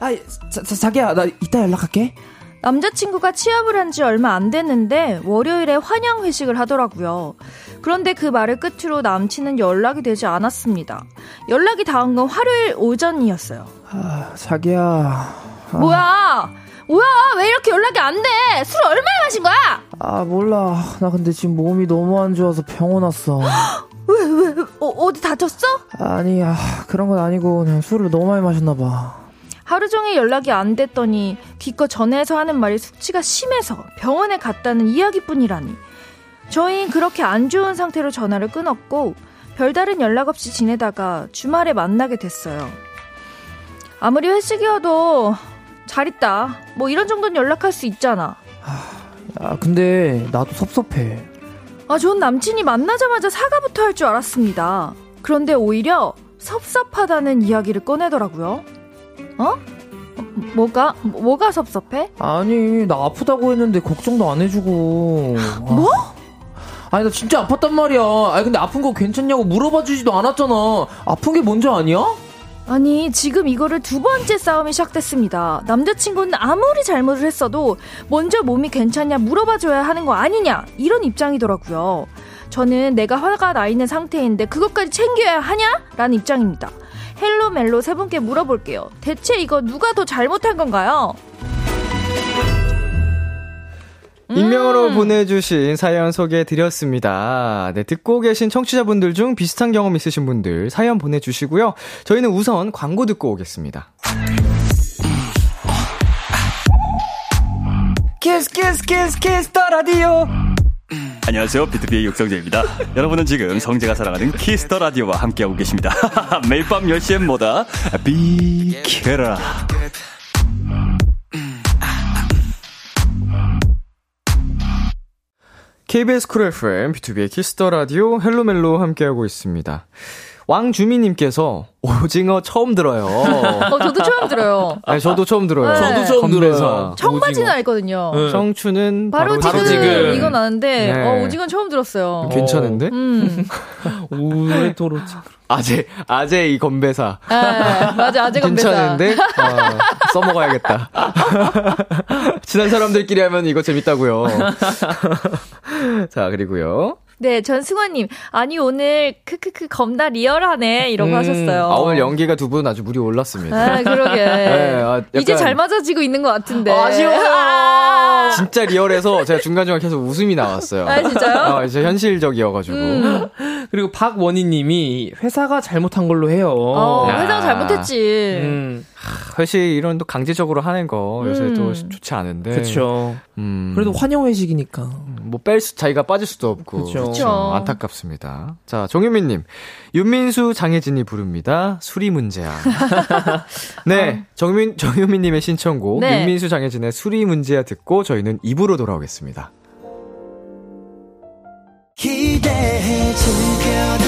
아, 자, 자, 자기야 나 이따 연락할게. 남자친구가 취업을 한 지 얼마 안 됐는데 월요일에 환영 회식을 하더라고요. 그런데 그 말을 끝으로 남친은 연락이 되지 않았습니다. 연락이 닿은 건 화요일 오전이었어요. 아, 자기야. 뭐야? 뭐야? 왜 이렇게 연락이 안 돼? 술 얼마나 마신 거야? 아 몰라. 나 근데 지금 몸이 너무 안 좋아서 병원 왔어. 어, 어디 다쳤어? 아니 야 그런 건 아니고 그냥 술을 너무 많이 마셨나 봐. 하루 종일 연락이 안 됐더니 기껏 전화해서 하는 말이 숙취가 심해서 병원에 갔다는 이야기뿐이라니. 저희는 그렇게 안 좋은 상태로 전화를 끊었고 별다른 연락 없이 지내다가 주말에 만나게 됐어요. 아무리 회식이어도 잘 있다. 뭐 이런 정도는 연락할 수 있잖아. 아 근데 나도 섭섭해. 아, 전 남친이 만나자마자 사과부터 할 줄 알았습니다. 그런데 오히려 섭섭하다는 이야기를 꺼내더라고요. 어? 뭐가 뭐가 섭섭해? 아니 나 아프다고 했는데 걱정도 안 해주고 뭐? 아니 나 진짜 아팠단 말이야 아니 근데 아픈 거 괜찮냐고 물어봐 주지도 않았잖아 아픈 게 먼저 아니야? 아니 지금 이거를 두 번째 싸움이 시작됐습니다. 남자친구는 아무리 잘못을 했어도 먼저 몸이 괜찮냐 물어봐줘야 하는 거 아니냐 이런 입장이더라고요. 저는 내가 화가 나 있는 상태인데 그것까지 챙겨야 하냐? 라는 입장입니다. 헬로멜로 세 분께 물어볼게요. 대체 이거 누가 더 잘못한 건가요? 익명으로 음. 보내주신 사연 소개해드렸습니다. 네, 듣고 계신 청취자분들 중 비슷한 경험 있으신 분들 사연 보내주시고요. 저희는 우선 광고 듣고 오겠습니다. 키스 키스 키스 키스 더 라디오 안녕하세요. 비투비의 육성재입니다. 여러분은 지금 성재가 사랑하는 키스 더 라디오와 함께하고 계십니다. 매일 밤 10시엔 뭐다? 비키라. KBS 쿨 FM, BTOB의 키스 더 라디오, 헬로멜로 함께하고 있습니다. 왕주미님께서 오징어 처음 들어요. 어, 저도 처음 들어요. 아니, 저도 처음 들어요. 네. 저도 처음. 들어요. 청바지는. 알거든요. 네. 청춘은 바로, 바로, 지금, 지금. 이건 아는데 네. 어, 오징어 처음 들었어요. 괜찮은데? 음, 우레토로 아재, 아재 이 건배사. 네, 맞아 아재 건배사. 괜찮은데? 아, 써먹어야겠다. 친한 사람들끼리 하면 이거 재밌다고요. 자, 그리고요. 네, 전승환님. 아니, 오늘, 크크크, 겁나 리얼하네. 이러고 음, 하셨어요. 아, 오늘 연기가 두 분 아주 물이 올랐습니다. 아, 그러게. 아, 약간- 이제 잘 맞아지고 있는 것 같은데. 아쉬워요. 아, 진짜 리얼해서 제가 중간중간 계속 웃음이 나왔어요. 아, 진짜요? 아, 이제 현실적이어가지고. 음. 그리고 박원희 님이 회사가 잘못한 걸로 해요. 어, 야. 회사가 잘못했지. 음, 회식 이런 또 강제적으로 하는 거 요새 음. 또 좋지 않은데. 그쵸. 음. 그래도 환영 회식이니까. 뭐 뺄 수, 자기가 빠질 수도 없고. 그쵸. 그쵸. 안타깝습니다. 자, 정유민님. 윤민수, 장혜진이 부릅니다. 수리 문제야. 네. 정민, 정유민님의 신청곡. 네. 윤민수, 장혜진의 수리 문제야 듣고 저희는 입으로 돌아오겠습니다. 기대해 즐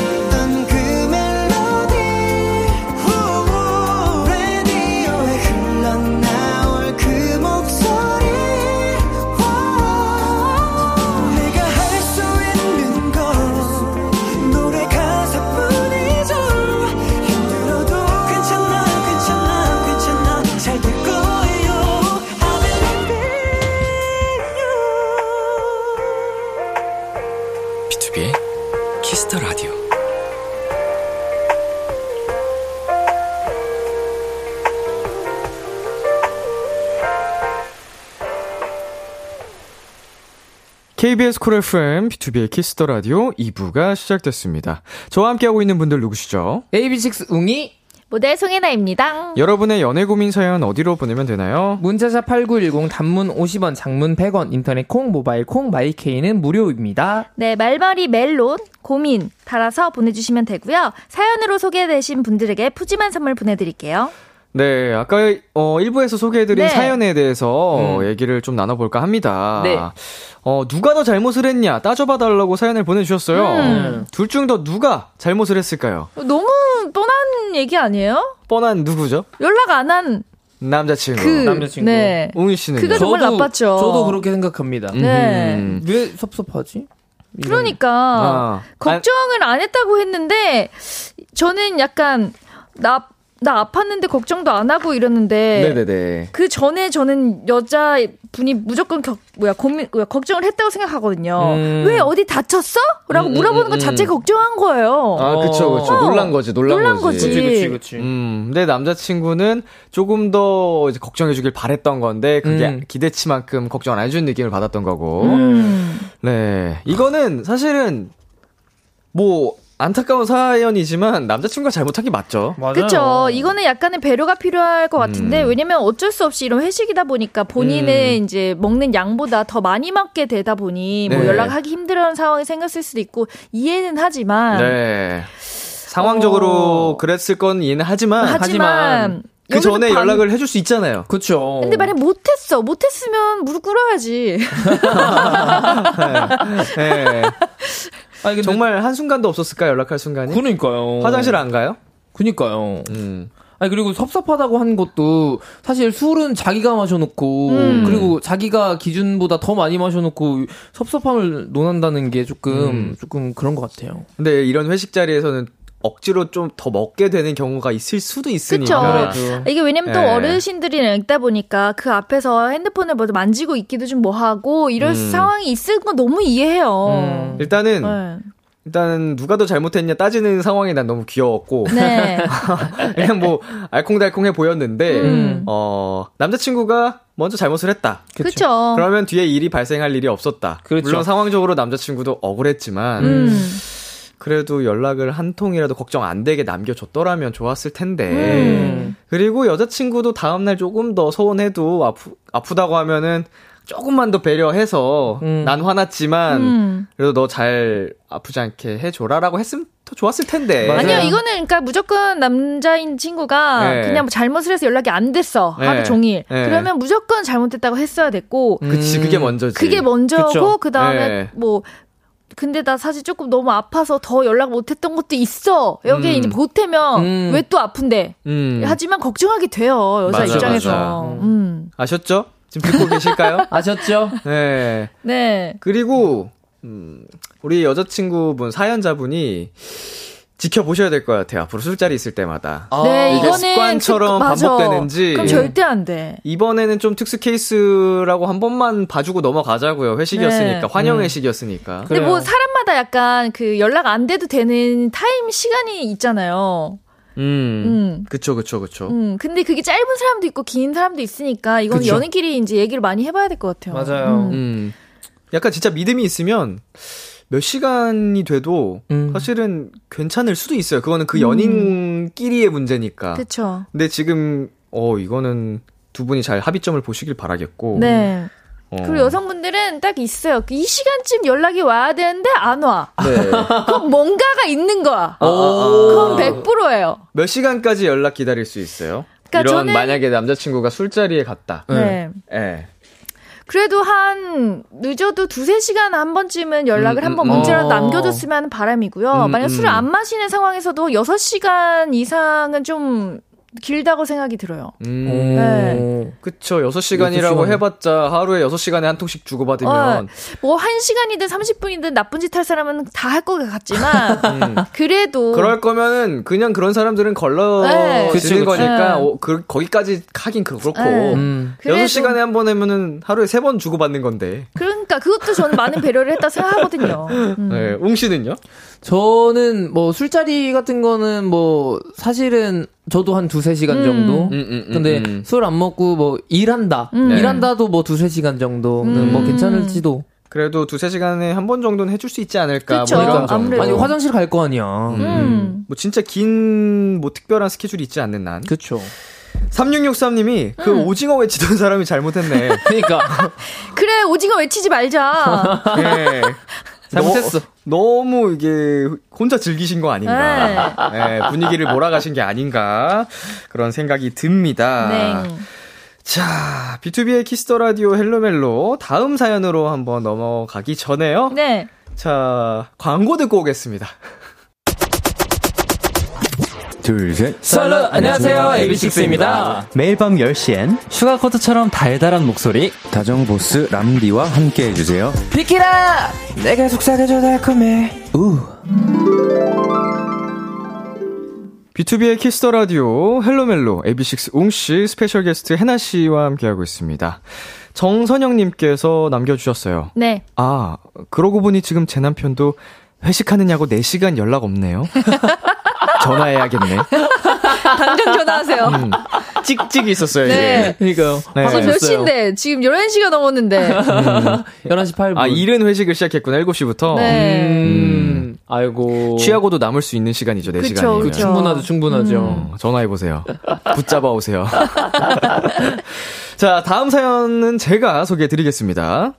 KBS 쿨 FM, BTOB의 키스 더 라디오 2부가 시작됐습니다. 저와 함께하고 있는 분들 누구시죠? AB6 웅이 모델 송해나입니다. 여러분의 연애 고민 사연 어디로 보내면 되나요? 문자 샵 8910 단문 50원, 장문 100원, 인터넷 콩, 모바일 콩, 마이 K는 무료입니다. 네, 말머리 멜로, 고민 달아서 보내 주시면 되고요. 사연으로 소개되신 분들에게 푸짐한 선물 보내 드릴게요. 네, 아까 어 1부에서 소개해드린 네. 사연에 대해서 음. 얘기를 좀 나눠볼까 합니다. 네. 어 누가 더 잘못을 했냐 따져봐달라고 사연을 보내주셨어요. 음. 둘중 더 누가 잘못을 했을까요? 너무 뻔한 얘기 아니에요? 뻔한 누구죠? 연락 안한 남자친구. 그, 남자친구. 네. 웅이 씨는 그거 정말 나빴죠. 저도 그렇게 생각합니다. 네. 왜 섭섭하지? 이런- 그러니까 아. 걱정을 안 했다고 했는데 저는 약간 나 나 아팠는데 걱정도 안 하고 이랬는데 네네네. 그 전에 저는 여자 분이 무조건 겨, 뭐야 고민 뭐야, 걱정을 했다고 생각하거든요. 음. 왜 어디 다쳤어?라고 음, 물어보는 음, 것 음. 자체 걱정한 거예요. 아, 그쵸, 그쵸. 어. 놀란 거지, 놀란, 놀란 거지. 그치, 그치. 음, 근데 남자친구는 조금 더 이제 걱정해주길 바랬던 건데, 그게 음. 기대치만큼 걱정 안 해주는 느낌을 받았던 거고. 음. 네. 이거는 사실은, 뭐, 안타까운 사연이지만, 남자친구가 잘못한 게 맞죠. 맞아요. 그쵸. 이거는 약간의 배려가 필요할 것 같은데, 음. 왜냐면 어쩔 수 없이 이런 회식이다 보니까 본인의 이제 먹는 양보다 더 많이 먹게 되다 보니, 뭐 네. 연락하기 힘들어하는 상황이 생겼을 수도 있고, 이해는 하지만, 네. 상황적으로 어. 그랬을 건 이해는 하지만, 하지만, 그 여기서 전에 방- 연락을 해줄 수 있잖아요. 그쵸. 근데 만약 못했어. 못했으면 무릎 꿇어야지. 네. 아니, 정말 한 순간도 없었을까, 연락할 순간이? 그러니까요. 화장실 안 가요? 그니까요. 음. 아니 그리고 섭섭하다고 한 것도 사실 술은 자기가 마셔놓고 음. 그리고 자기가 기준보다 더 많이 마셔놓고 섭섭함을 논한다는 게 조금 음. 조금 그런 것 같아요. 근데 이런 회식 자리에서는 억지로 좀 더 먹게 되는 경우가 있을 수도 있으니까. 그쵸. 이게 왜냐면 또 네. 어르신들이 읽다 보니까 그 앞에서 핸드폰을 먼저 만지고 있기도 좀 뭐하고 이럴 음. 상황이 있을 건 너무 이해해요. 음. 일단은 네. 일단은 누가 더 잘못했냐 따지는 상황이 난 너무 귀여웠고 네. 그냥 뭐 알콩달콩해 보였는데 음. 어 남자친구가 먼저 잘못을 했다. 그쵸. 그러면 뒤에 일이 발생할 일이 없었다. 그렇죠. 물론 상황적으로 남자친구도 억울했지만 음. 그래도 연락을 한 통이라도 걱정 안 되게 남겨줬더라면 좋았을 텐데. 음. 그리고 여자친구도 다음날 조금 더 서운해도 아프, 아프다고 하면은 조금만 더 배려해서 음. 난 화났지만 음. 그래도 너 잘 아프지 않게 해줘라라고 했으면 더 좋았을 텐데. 맞아요. 아니요, 이거는 그러니까 무조건 남자인 친구가 네. 그냥 뭐 잘못을 해서 연락이 안 됐어. 네. 하루 종일. 네. 그러면 무조건 잘못됐다고 했어야 됐고, 그치, 그게 먼저지. 그게 먼저고. 그 다음에 네. 뭐, 근데 나 사실 조금 너무 아파서 더 연락 못 했던 것도 있어. 여기 에 음. 이제 보태면 음. 왜또 아픈데. 음. 하지만 걱정하게 돼요, 여자 맞아, 입장에서. 맞아. 음. 아셨죠? 지금 듣고 계실까요? 아셨죠? 네. 네. 그리고 음, 우리 여자친구분 사연자분이 지켜보셔야 될 것 같아요. 앞으로 술자리 있을 때마다. 아, 네, 이게 습관처럼 특-. 반복되는지. 그럼 절대 안 돼. 이번에는 좀 특수 케이스라고 한 번만 봐주고 넘어가자고요. 회식이었으니까 네. 환영 음. 회식이었으니까. 근데 그래요. 뭐 사람마다 약간 그 연락 안 돼도 되는 타임 시간이 있잖아요. 음, 음. 그쵸 그쵸 그쵸. 음, 근데 그게 짧은 사람도 있고 긴 사람도 있으니까 이건 그쵸. 연인끼리 이제 얘기를 많이 해봐야 될 것 같아요. 맞아요. 음. 음, 약간 진짜 믿음이 있으면 몇 시간이 돼도 음. 사실은 괜찮을 수도 있어요. 그거는 그 음. 연인끼리의 문제니까. 그쵸. 근데 지금 어 이거는 두 분이 잘 합의점을 보시길 바라겠고. 네. 어. 그리고 여성분들은 딱 있어요. 이 시간쯤 연락이 와야 되는데 안 와. 네. 그럼 뭔가가 있는 거야. 아, 아, 아. 그건 100%예요. 몇 시간까지 연락 기다릴 수 있어요? 그러니까 이런 저는- 만약에 남자친구가 술자리에 갔다. 네. 예. 그래도 한 늦어도 두세 시간 한 번쯤은 연락을 음, 한번 음, 문자라도 어. 남겨줬으면 하는 바람이고요. 음, 만약 음. 술을 안 마시는 상황에서도 6시간 이상은 좀 길다고 생각이 들어요. 음. 네. 그쵸. 6시간이라고 6시간. 해봤자 하루에 6시간에 한 통씩 주고받으면. 뭐 1시간이든 30분이든 나쁜 짓 할 사람은 다 할 것 같지만 음. 그래도 그럴 거면은 그냥 그런 사람들은 네. 걸러지는 그치. 거니까 네. 어, 그, 거기까지 하긴 그렇고. 네. 음. 그래도- 6시간에 한 번 하면은 하루에 3번 주고받는 건데. 그러 니까 그것도 저는 많은 배려를 했다 생각하거든요. 음. 네. 웅 씨는요? 저는 뭐 술자리 같은 거는 뭐 사실은 저도 한 두세 시간 음. 정도. 음, 음, 음, 근데 음. 술안 먹고 뭐 일한다. 음. 네. 일한다도 뭐 두세 시간 정도는 뭐 음. 괜찮을지도. 그래도 두세 시간에 한 번 정도는 해줄 수 있지 않을까. 그쵸. 뭐 이런 정도. 아무래도. 아니 화장실 갈 거 아니야. 음. 뭐 진짜 긴, 뭐 특별한 스케줄이 있지 않는 한. 그쵸. 3663님이 그 음. 오징어 외치던 사람이 잘못했네. 그러니까 그래 오징어 외치지 말자. 네. 잘못했어. 너, 무 이게 혼자 즐기신 거 아닌가. 네, 분위기를 몰아가신 게 아닌가. 그런 생각이 듭니다. 네. 자, BTOB의 키스 더 라디오 헬로멜로 다음 사연으로 한번 넘어가기 전에요. 네. 자, 광고 듣고 오겠습니다. 둘, 셋. 썰러 안녕하세요 AB6IX입니다. 매일 밤 10시엔 Sugarcoat처럼 달달한 목소리 다정보스 람디와 함께 해주세요. 비키라! 내가 속삭여줘 달콤해. 우. BTOB의 키스 더 라디오 헬로멜로 AB6 웅씨 special guest 해나 씨와 함께하고 있습니다. 정선영 님께서 남겨 주셨어요. 네. 아, 그러고 보니 지금 제 남편도 회식하느냐고 4시간 연락 없네요. 전화해야겠네. 당장 전화하세요. 음, 찍찍이 있었어요, 네. 이게. 그러니까요. 네. 벌써 몇. 시인데 지금 11시가 넘었는데. 11시 8분. 아, 일은 회식을 시작했구나, 7시부터. 네. 음. 아이고. 취하고도 남을 수 있는 시간이죠, 4시간이. 그쵸, 그쵸. 충분하죠, 충분하죠. 어, 전화해보세요. 붙잡아 오세요. 자, 다음 사연은 제가 소개해드리겠습니다.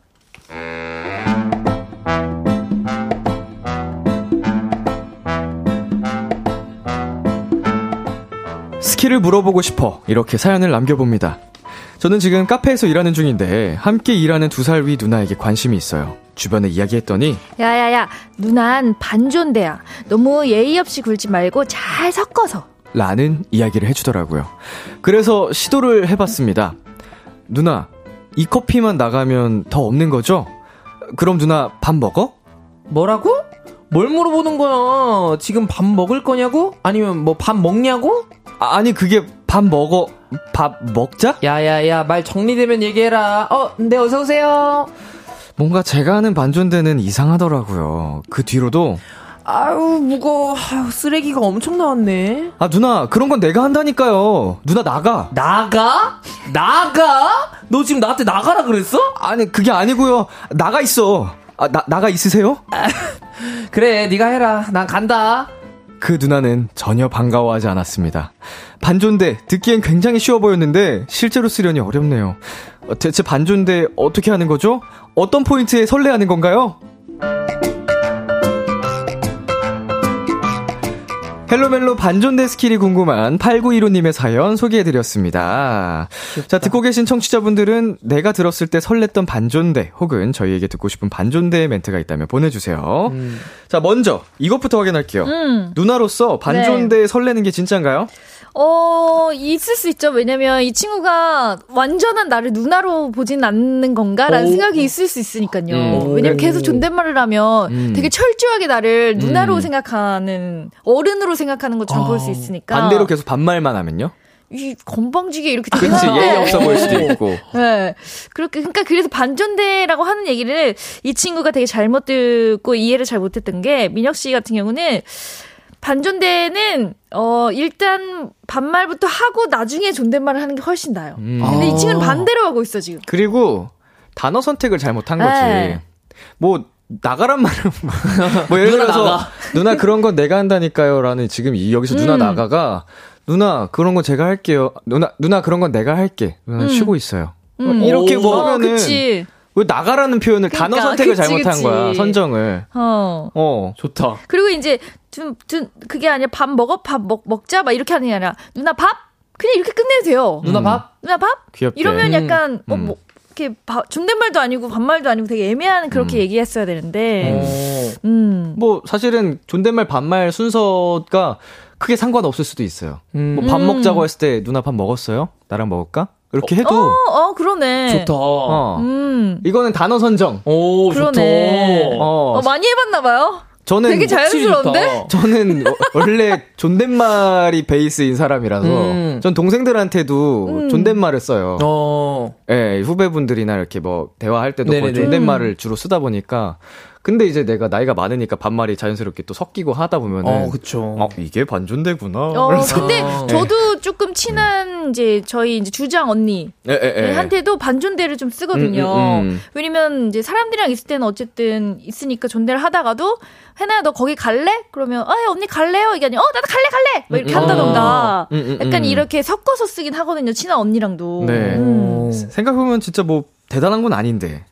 스킬을 물어보고 싶어 이렇게 사연을 남겨봅니다. 저는 지금 카페에서 일하는 중인데 함께 일하는 두 살 위 누나에게 관심이 있어요. 주변에 이야기했더니 야야야, 누난 반존대야. 너무 예의 없이 굴지 말고 잘 섞어서. 라는 이야기를 해주더라고요. 그래서 시도를 해봤습니다. 누나, 이 커피만 나가면 더 없는 거죠? 그럼 누나 밥 먹어? 뭐라고? 뭘 물어보는 거야? 지금 밥 먹을 거냐고? 아니면 뭐 밥 먹냐고? 아, 아니 그게 밥 먹어 밥 먹자? 야야야 말 정리되면 얘기해라. 어, 네 어서 오세요. 뭔가 제가 하는 반존대는 이상하더라고요. 그 뒤로도 아유 무거워. 아유, 쓰레기가 엄청 나왔네. 아 누나 그런 건 내가 한다니까요. 누나 나가. 나가? 나가? 너 지금 나한테 나가라 그랬어? 아니 그게 아니고요. 나가 있어. 아, 나 나가 있으세요? 그래 네가 해라. 난 간다. 그 누나는 전혀 반가워하지 않았습니다. 반존대 듣기엔 굉장히 쉬워 보였는데 실제로 쓰려니 어렵네요. 어, 대체 반존대 어떻게 하는 거죠? 어떤 포인트에 설레하는 건가요? 헬로멜로 반존대 스킬이 궁금한 8915님의 사연 소개해드렸습니다. 자, 듣고 계신 청취자분들은 내가 들었을 때 설렜던 반존대 혹은 저희에게 듣고 싶은 반존대 멘트가 있다면 보내주세요. 음. 자, 먼저 이것부터 확인할게요. 음. 누나로서 반존대 설레는 게 진짠가요? 어, 있을 수 있죠. 왜냐면 이 친구가 완전한 나를 누나로 보진 않는 건가라는 오. 생각이 있을 수 있으니까요. 음. 왜냐면 계속 존댓말을 하면 음. 되게 철저하게 나를 누나로 음. 생각하는, 어른으로 생각하는 것처럼 아. 볼수 있으니까. 반대로 계속 반말만 하면요? 이 건방지게 이렇게 그치. 예의 없어 보일 수도 있고. 네. 그렇게, 그러니까 그래서 반전대라고 하는 얘기를 이 친구가 되게 잘못 듣고 이해를 잘 못했던 게 민혁 씨 같은 경우는 반존대는 어 일단 반말부터 하고 나중에 존댓말을 하는 게 훨씬 나아요. 음. 근데 이 아. 친구는 반대로 하고 있어 지금. 그리고 단어 선택을 잘못한 거지. 네. 뭐 나가란 말은 뭐 예를 누나 들어서 나가. 누나 그런 건 내가 한다니까요라는 지금 이 여기서 누나 음. 나가가 누나 그런 건 제가 할게요. 누나 누나 그런 건 내가 할게. 누나 음. 쉬고 있어요. 음. 이렇게 그치. 왜 나가라는 표현을 단어 그러니까, 선택을 그치, 잘못한 그치. 거야 선정을. 어. 어. 좋다. 그리고 이제 좀, 좀 그게 아니라 밥 먹어 밥 먹, 먹자 막 이렇게 하는 게 아니라 누나 밥 그냥 이렇게 끝내도 돼요. 누나 밥? 누나 밥? 귀엽게. 이러면 약간 어, 음. 뭐 이렇게 바, 존댓말도 아니고 반말도 아니고 되게 애매한 그렇게 음. 얘기했어야 되는데. 어. 음. 뭐 사실은 존댓말 반말 순서가 크게 상관없을 수도 있어요. 음. 뭐밥 음. 먹자고 했을 때 누나 밥 먹었어요? 나랑 먹을까? 이렇게 해도 어, 어, 그러네. 좋다. 어. 음. 이거는 단어 선정. 오, 그러네. 좋다. 어, 어, 많이 해봤나 봐요. 저는 되게 자연스러운데? 저는 어- 원래 존댓말이 베이스인 사람이라서 음. 전 동생들한테도 음. 존댓말을 써요. 어. 예, 후배분들이나 이렇게 뭐 대화할 때도. 존댓말을 주로 쓰다 보니까 근데 이제 내가 나이가 많으니까 반말이 자연스럽게 또 섞이고 하다 보면은 어, 그쵸. 어, 이게 반존대구나. 어, 그래서 근데 아. 저도 조금 친한 이제 저희 이제 주장 언니 예, 예, 예. 한테도 반존대를 좀 쓰거든요. 음, 음, 음. 왜냐면 이제 사람들이랑 있을 때는 어쨌든 있으니까 존대를 하다가도 해나야 너 거기 갈래? 그러면 아 언니 갈래요? 이게 아니라 어 나도 갈래 갈래 막 이렇게 음, 한다던가 음, 음, 약간 음. 이렇게 섞어서 쓰긴 하거든요 친한 언니랑도. 네. 음, 생각해보면 진짜 뭐 대단한 건 아닌데.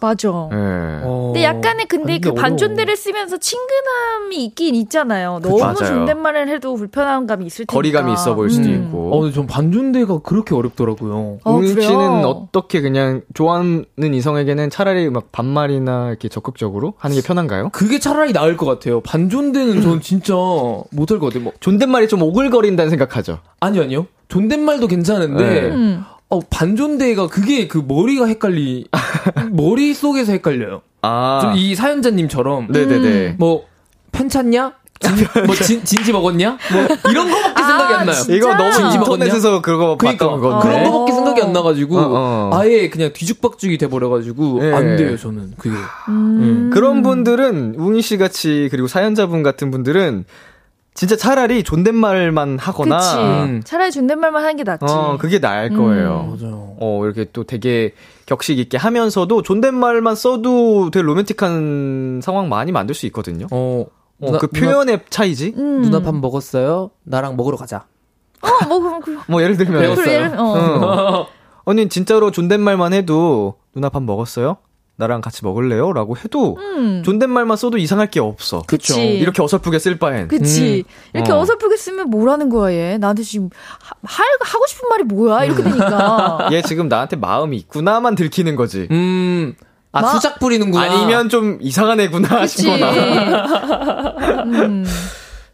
맞아. 예. 어. 근데 약간의 근데 그 어려워. 반존대를 쓰면서 친근함이 있긴 있잖아요. 너무 맞아요. 존댓말을 해도 불편한 감이 있을 테니까. 거리감이 있어 보일 수도 음. 있고. 어, 근데 전 반존대가 그렇게 어렵더라고요. 어, 웅이 그래요? 씨는 어떻게 그냥 좋아하는 이성에게는 차라리 막 반말이나 이렇게 적극적으로 하는 게 편한가요? 그게 차라리 나을 것 같아요. 반존대는 전 진짜 못할 것 같아요. 뭐, 존댓말이 좀 오글거린다는 생각하죠. 아니요, 아니요. 존댓말도 괜찮은데, 네. 음. 어, 반존대가 그게 그 머리가 헷갈리, 머릿속에서 헷갈려요. 아. 좀이 사연자님처럼, 네네네. 뭐, 편찮냐? 진, 뭐, 진, 진지 먹었냐? 뭐, 이런 거밖에 아, 생각이 안 나요. 진짜? 이거 너무 진지 인터넷에서 그거 그러니까 봤던 건데. 그런 어. 거밖에 생각이 안 나가지고 어, 어. 아예 그냥 뒤죽박죽이 돼버려가지고 예. 안 돼요 저는 그게 음. 그런 분들은 웅이 씨 같이 그리고 사연자분 같은 분들은 진짜 차라리 존댓말만 하거나 그치. 음. 차라리 존댓말만 하는 게 낫지. 어 그게 나을 음. 거예요. 맞아요 어 이렇게 또 되게 격식 있게 하면서도 존댓말만 써도 되게 로맨틱한 상황 많이 만들 수 있거든요. 어, 어, 누나- 그 표현의 차이지. 음. 누나 밥 먹었어요? 나랑 먹으러 가자 어, 뭐, 그럼, 그, 뭐 예를 들면 배웠어요. 예를- 어. 어. 언니 진짜로 존댓말만 해도 누나 밥 먹었어요? 나랑 같이 먹을래요? 라고 해도 음. 존댓말만 써도 이상할 게 없어. 그치. 이렇게 어설프게 쓸 바엔. 그치. 이렇게 어. 어. 설프게 쓰면 뭐라는 거야, 얘. 나한테 지금, 하, 할- 하고 싶은 말이 뭐야? 이렇게 되니까. 얘 지금 나한테 마음이 있구나만 들키는 거지. 음, 아, 마- 수작 부리는구나. 아니면 좀 이상한 애구나 그치. 싶거나. 음.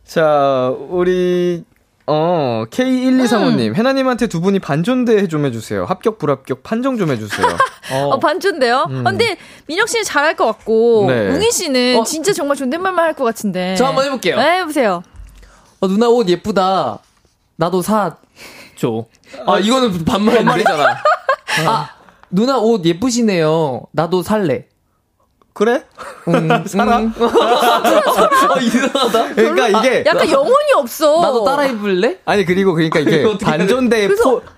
자, 우리 어, K1235님, 음. 해나님한테 두 분이 반존대 좀 해주세요. 합격, 불합격, 판정 좀 해주세요. 어, 어 반존대요? 음. 어, 근데, 민혁 씨는 잘할 것 같고, 네. 웅희 씨는 어. 진짜 정말 존댓말만 할 것 같은데. 저 한번 해볼게요. 네, 해보세요. 어, 누나 옷 예쁘다. 나도 사, 줘. 아, 이거는 반말, 반말이잖아. 아, 누나 옷 예쁘시네요. 나도 살래. 그래? 음, 살아? 음. 어, 이상하다. 그러니까 이게. 약간 영혼이 없어. 나도 따라 입을래? 아니, 그리고 그러니까 이게 반존대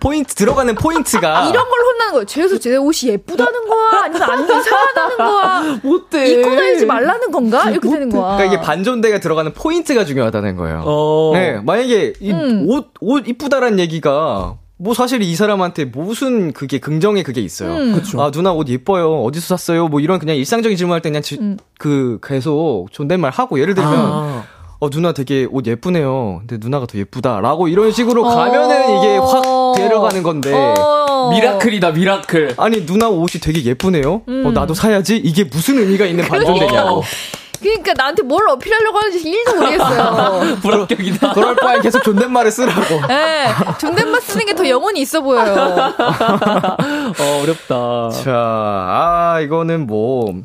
포, 인트 들어가는 포인트가. 이런 걸 혼나는 거예요. 제에서 제 옷이 예쁘다는 거야? 아니면 안 이상하다는 거야? 못돼. 입고 다니지 말라는 건가? 이렇게 되는 거야. 그러니까 이게 반존대가 들어가는 포인트가 중요하다는 거예요. 어. 네. 만약에 이 음. 옷, 옷 이쁘다라는 얘기가 뭐 사실 이 사람한테 무슨 그게 긍정의 그게 있어요. 음. 아 누나 옷 예뻐요. 어디서 샀어요? 뭐 이런 그냥 일상적인 질문할 때 그냥 지, 음. 그 계속 존댓말 하고 예를 들면 아. 어 누나 되게 옷 예쁘네요. 근데 누나가 더 예쁘다라고 이런 식으로 어. 가면은 이게 확 데려가는 건데 어. miracle이다 miracle. 아니 누나 옷이 되게 예쁘네요. 어, 음. 어 나도 사야지. 이게 무슨 의미가 있는 반존대냐고. 그러니까 나한테 뭘 어필하려고 하는지 1도 모르겠어요. 불합격이다. 그럴 바엔 계속 존댓말을 쓰라고. 네. 존댓말 쓰는 게 더 영혼이 있어 보여요. 어, 어렵다. 자, 아, 이거는 뭐,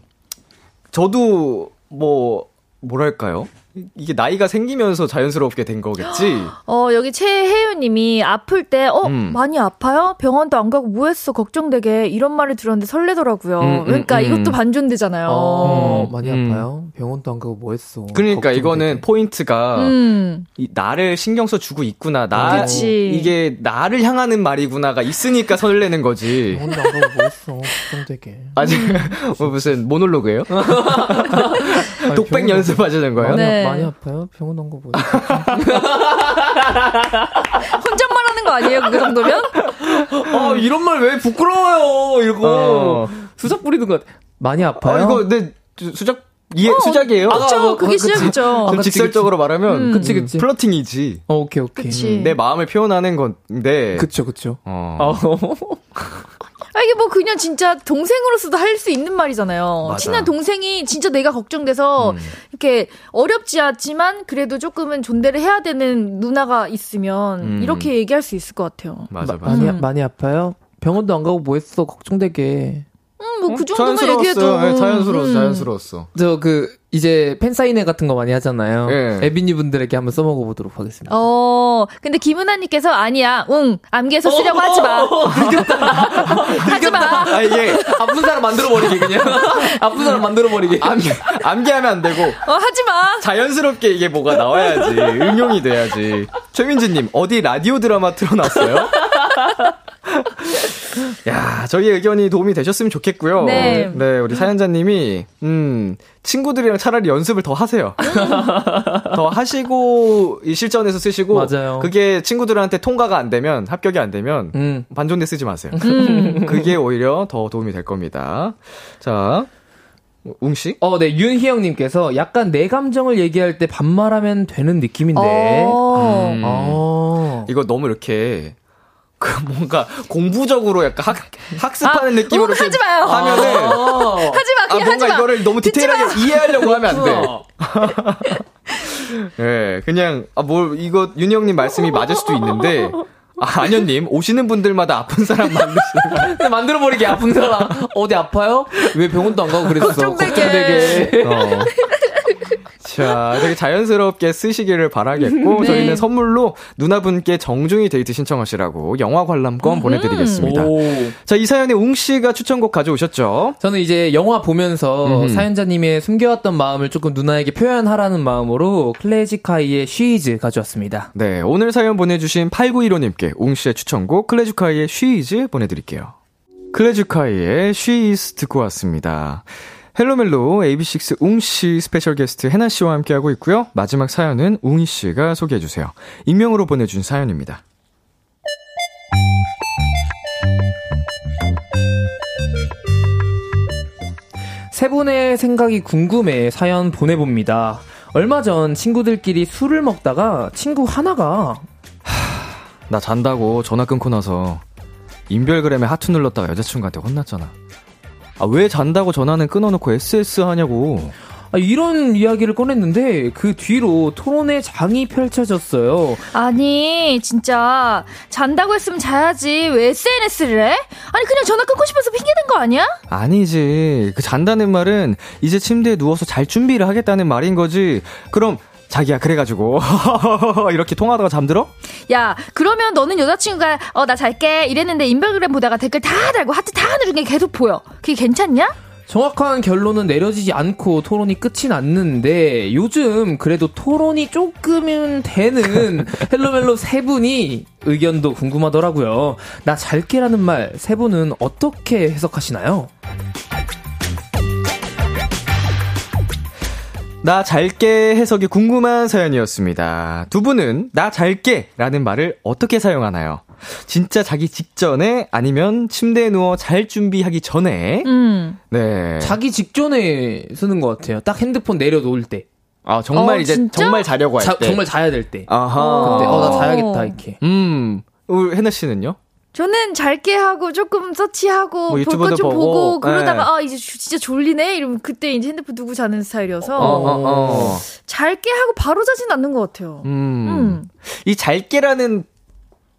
저도 뭐, 뭐랄까요? 이게 나이가 생기면서 자연스럽게 된 거겠지? 어, 여기 최혜윤 님이 아플 때, 어, 음. 많이 아파요? 병원도 안 가고 뭐 했어? 걱정되게. 이런 말을 들었는데 설레더라고요. 음, 음, 그러니까 음. 이것도 반존대잖아요. 어, 많이 음. 아파요? 병원도 안 가고 뭐 했어? 그러니까 걱정되게. 이거는 포인트가, 음. 이, 나를 신경 써 주고 있구나. 나, 그치. 이게 나를 향하는 말이구나가 있으니까 설레는 거지. 병원도 안 가고 뭐 했어? 걱정되게. 아직, 뭐 무슨 모놀로그예요? 독백 연습하시는 거예요? 네. 네. 많이 아파요? 병원 온 거 보여. 혼잣말 하는 거 아니에요? 그 정도면? 어, 이런 말 왜 부끄러워요? 이러고. 어. 수작 부리는 것 같아. 많이 아파요? 아, 이거, 네, 수작, 이해, 어, 수작이에요? 그쵸, 아, 그게 아, 수작이죠. 좀 직설적으로 말하면, 음. 그치, 그치. 플러팅이지. 어, 오케이, 오케이. 그치. 내 마음을 표현하는 건데. 그쵸, 그쵸. 어. 어. 아, 이게 뭐 그냥 진짜 동생으로서도 할 수 있는 말이잖아요. 맞아. 친한 동생이 진짜 내가 걱정돼서 음. 이렇게 어렵지 않지만 그래도 조금은 존대를 해야 되는 누나가 있으면 음. 이렇게 얘기할 수 있을 것 같아요. 맞아, 맞아. 많이, 음. 많이 아파요? 병원도 안 가고 뭐 했어? 걱정되게. 음, 뭐그 정도만 얘기해도 네, 자연스러웠어, 음. 자연스러웠어. 저 그 이제 팬 사인회 같은 거 많이 하잖아요. 네. 에비니 분들에게 한번 써먹어 보도록 하겠습니다. 어, 근데 김은아님께서 아니야, 응, 암기해서 쓰려고 하지 마. 하지 마. 아 이게 아픈 사람 만들어 버리게 그냥 아픈 사람 만들어 버리게. 암기 암기하면 안 되고. 어, 하지 마. 자연스럽게 이게 뭐가 나와야지, 응용이 돼야지. 최민지님 어디 라디오 드라마 틀어놨어요? 야, 저희 의견이 도움이 되셨으면 좋겠고요. 네. 네, 우리 사연자님이, 음, 친구들이랑 차라리 연습을 더 하세요. 더 하시고, 이 실전에서 쓰시고, 맞아요. 그게 친구들한테 통과가 안 되면, 합격이 안 되면, 음. 반존대 쓰지 마세요. 음. 그게 오히려 더 도움이 될 겁니다. 자, 웅씨? 어, 네, 윤희영님께서 약간 내 감정을 얘기할 때 반말하면 되는 느낌인데. 어. 음. 어. 이거 너무 이렇게 그 뭔가 공부적으로 약간 학, 학습하는 아, 느낌으로 하지 마요. 하면은 어. 하지 마. 그냥 아, 뭔가 이거를 너무 디테일하게 이해하려고 하면 안 돼. 예, 네, 그냥 아뭘 이거 윤희 형님 말씀이 맞을 수도 있는데 아, 안현님, 오시는 분들마다 아픈 사람 만드시는 만들어버리게 아픈 사람. 어디 아파요? 왜 병원도 안 가고 그랬어? 걱정되게. 어. 자, 되게 자연스럽게 쓰시기를 바라겠고, 네. 저희는 선물로 누나분께 정중히 데이트 신청하시라고 영화 관람권 음. 보내드리겠습니다. 오. 자, 이 사연에 웅 씨가 추천곡 가져오셨죠? 저는 이제 영화 보면서 음. 사연자님의 숨겨왔던 마음을 조금 누나에게 표현하라는 마음으로 클래지콰이의 She Is 가져왔습니다. 네, 오늘 사연 보내주신 8915님께 웅 씨의 추천곡 클래지콰이의 She Is 보내드릴게요. 클래지콰이의 She Is 듣고 왔습니다. 헬로멜로 AB6IX 웅씨 special guest 해나씨와 함께하고 있고요. 마지막 사연은 웅이씨가 소개해주세요. 익명으로 보내준 사연입니다. 세 분의 생각이 궁금해 사연 보내봅니다. 얼마 전 친구들끼리 술을 먹다가 친구 하나가 하, 나 잔다고 전화 끊고 나서 인별그램에 하트 눌렀다가 여자친구한테 혼났잖아. 아, 왜 잔다고 전화는 끊어놓고 SS 하냐고. 아, 이런 이야기를 꺼냈는데 그 뒤로 토론의 장이 펼쳐졌어요. 아니 진짜 잔다고 했으면 자야지 왜 SNS를 해? 아니 그냥 전화 끊고 싶어서 핑계댄 거 아니야? 아니지. 그 잔다는 말은 이제 침대에 누워서 잘 준비를 하겠다는 말인 거지. 그럼 자기야 그래가지고 이렇게 통화하다가 잠들어? 야 그러면 너는 여자친구가 어 나 잘게 이랬는데 인별그램 보다가 댓글 다 달고 하트 다 누른 게 계속 보여. 그게 괜찮냐? 정확한 결론은 내려지지 않고 토론이 끝이 났는데 요즘 그래도 토론이 조금은 되는 헬로멜로 세 분이 의견도 궁금하더라고요. 나 잘게라는 말 세 분은 어떻게 해석하시나요? 나 잘게 해석이 궁금한 사연이었습니다. 두 분은 나 잘게 라는 말을 어떻게 사용하나요? 진짜 자기 직전에 아니면 침대에 누워 잘 준비하기 전에 음. 네. 자기 직전에 쓰는 것 같아요. 딱 핸드폰 내려놓을 때. 아 정말 어, 이제 진짜? 정말 자려고 할 자- 때. 정말 자야 될 때. 아하. 그때 어나 자야겠다 이렇게. 음. 우리 해나 씨는요? 저는 잘게 하고 조금 서치하고 뭐볼 유튜브도 것좀 보고, 보고, 그러다가 네. 아 이제 주- 진짜 졸리네 이러면 그때 이제 핸드폰 두고 자는 스타일이어서 어, 어, 어. 잘게 하고 바로 자진 않는 것 같아요. 음. 음. 이 잘게라는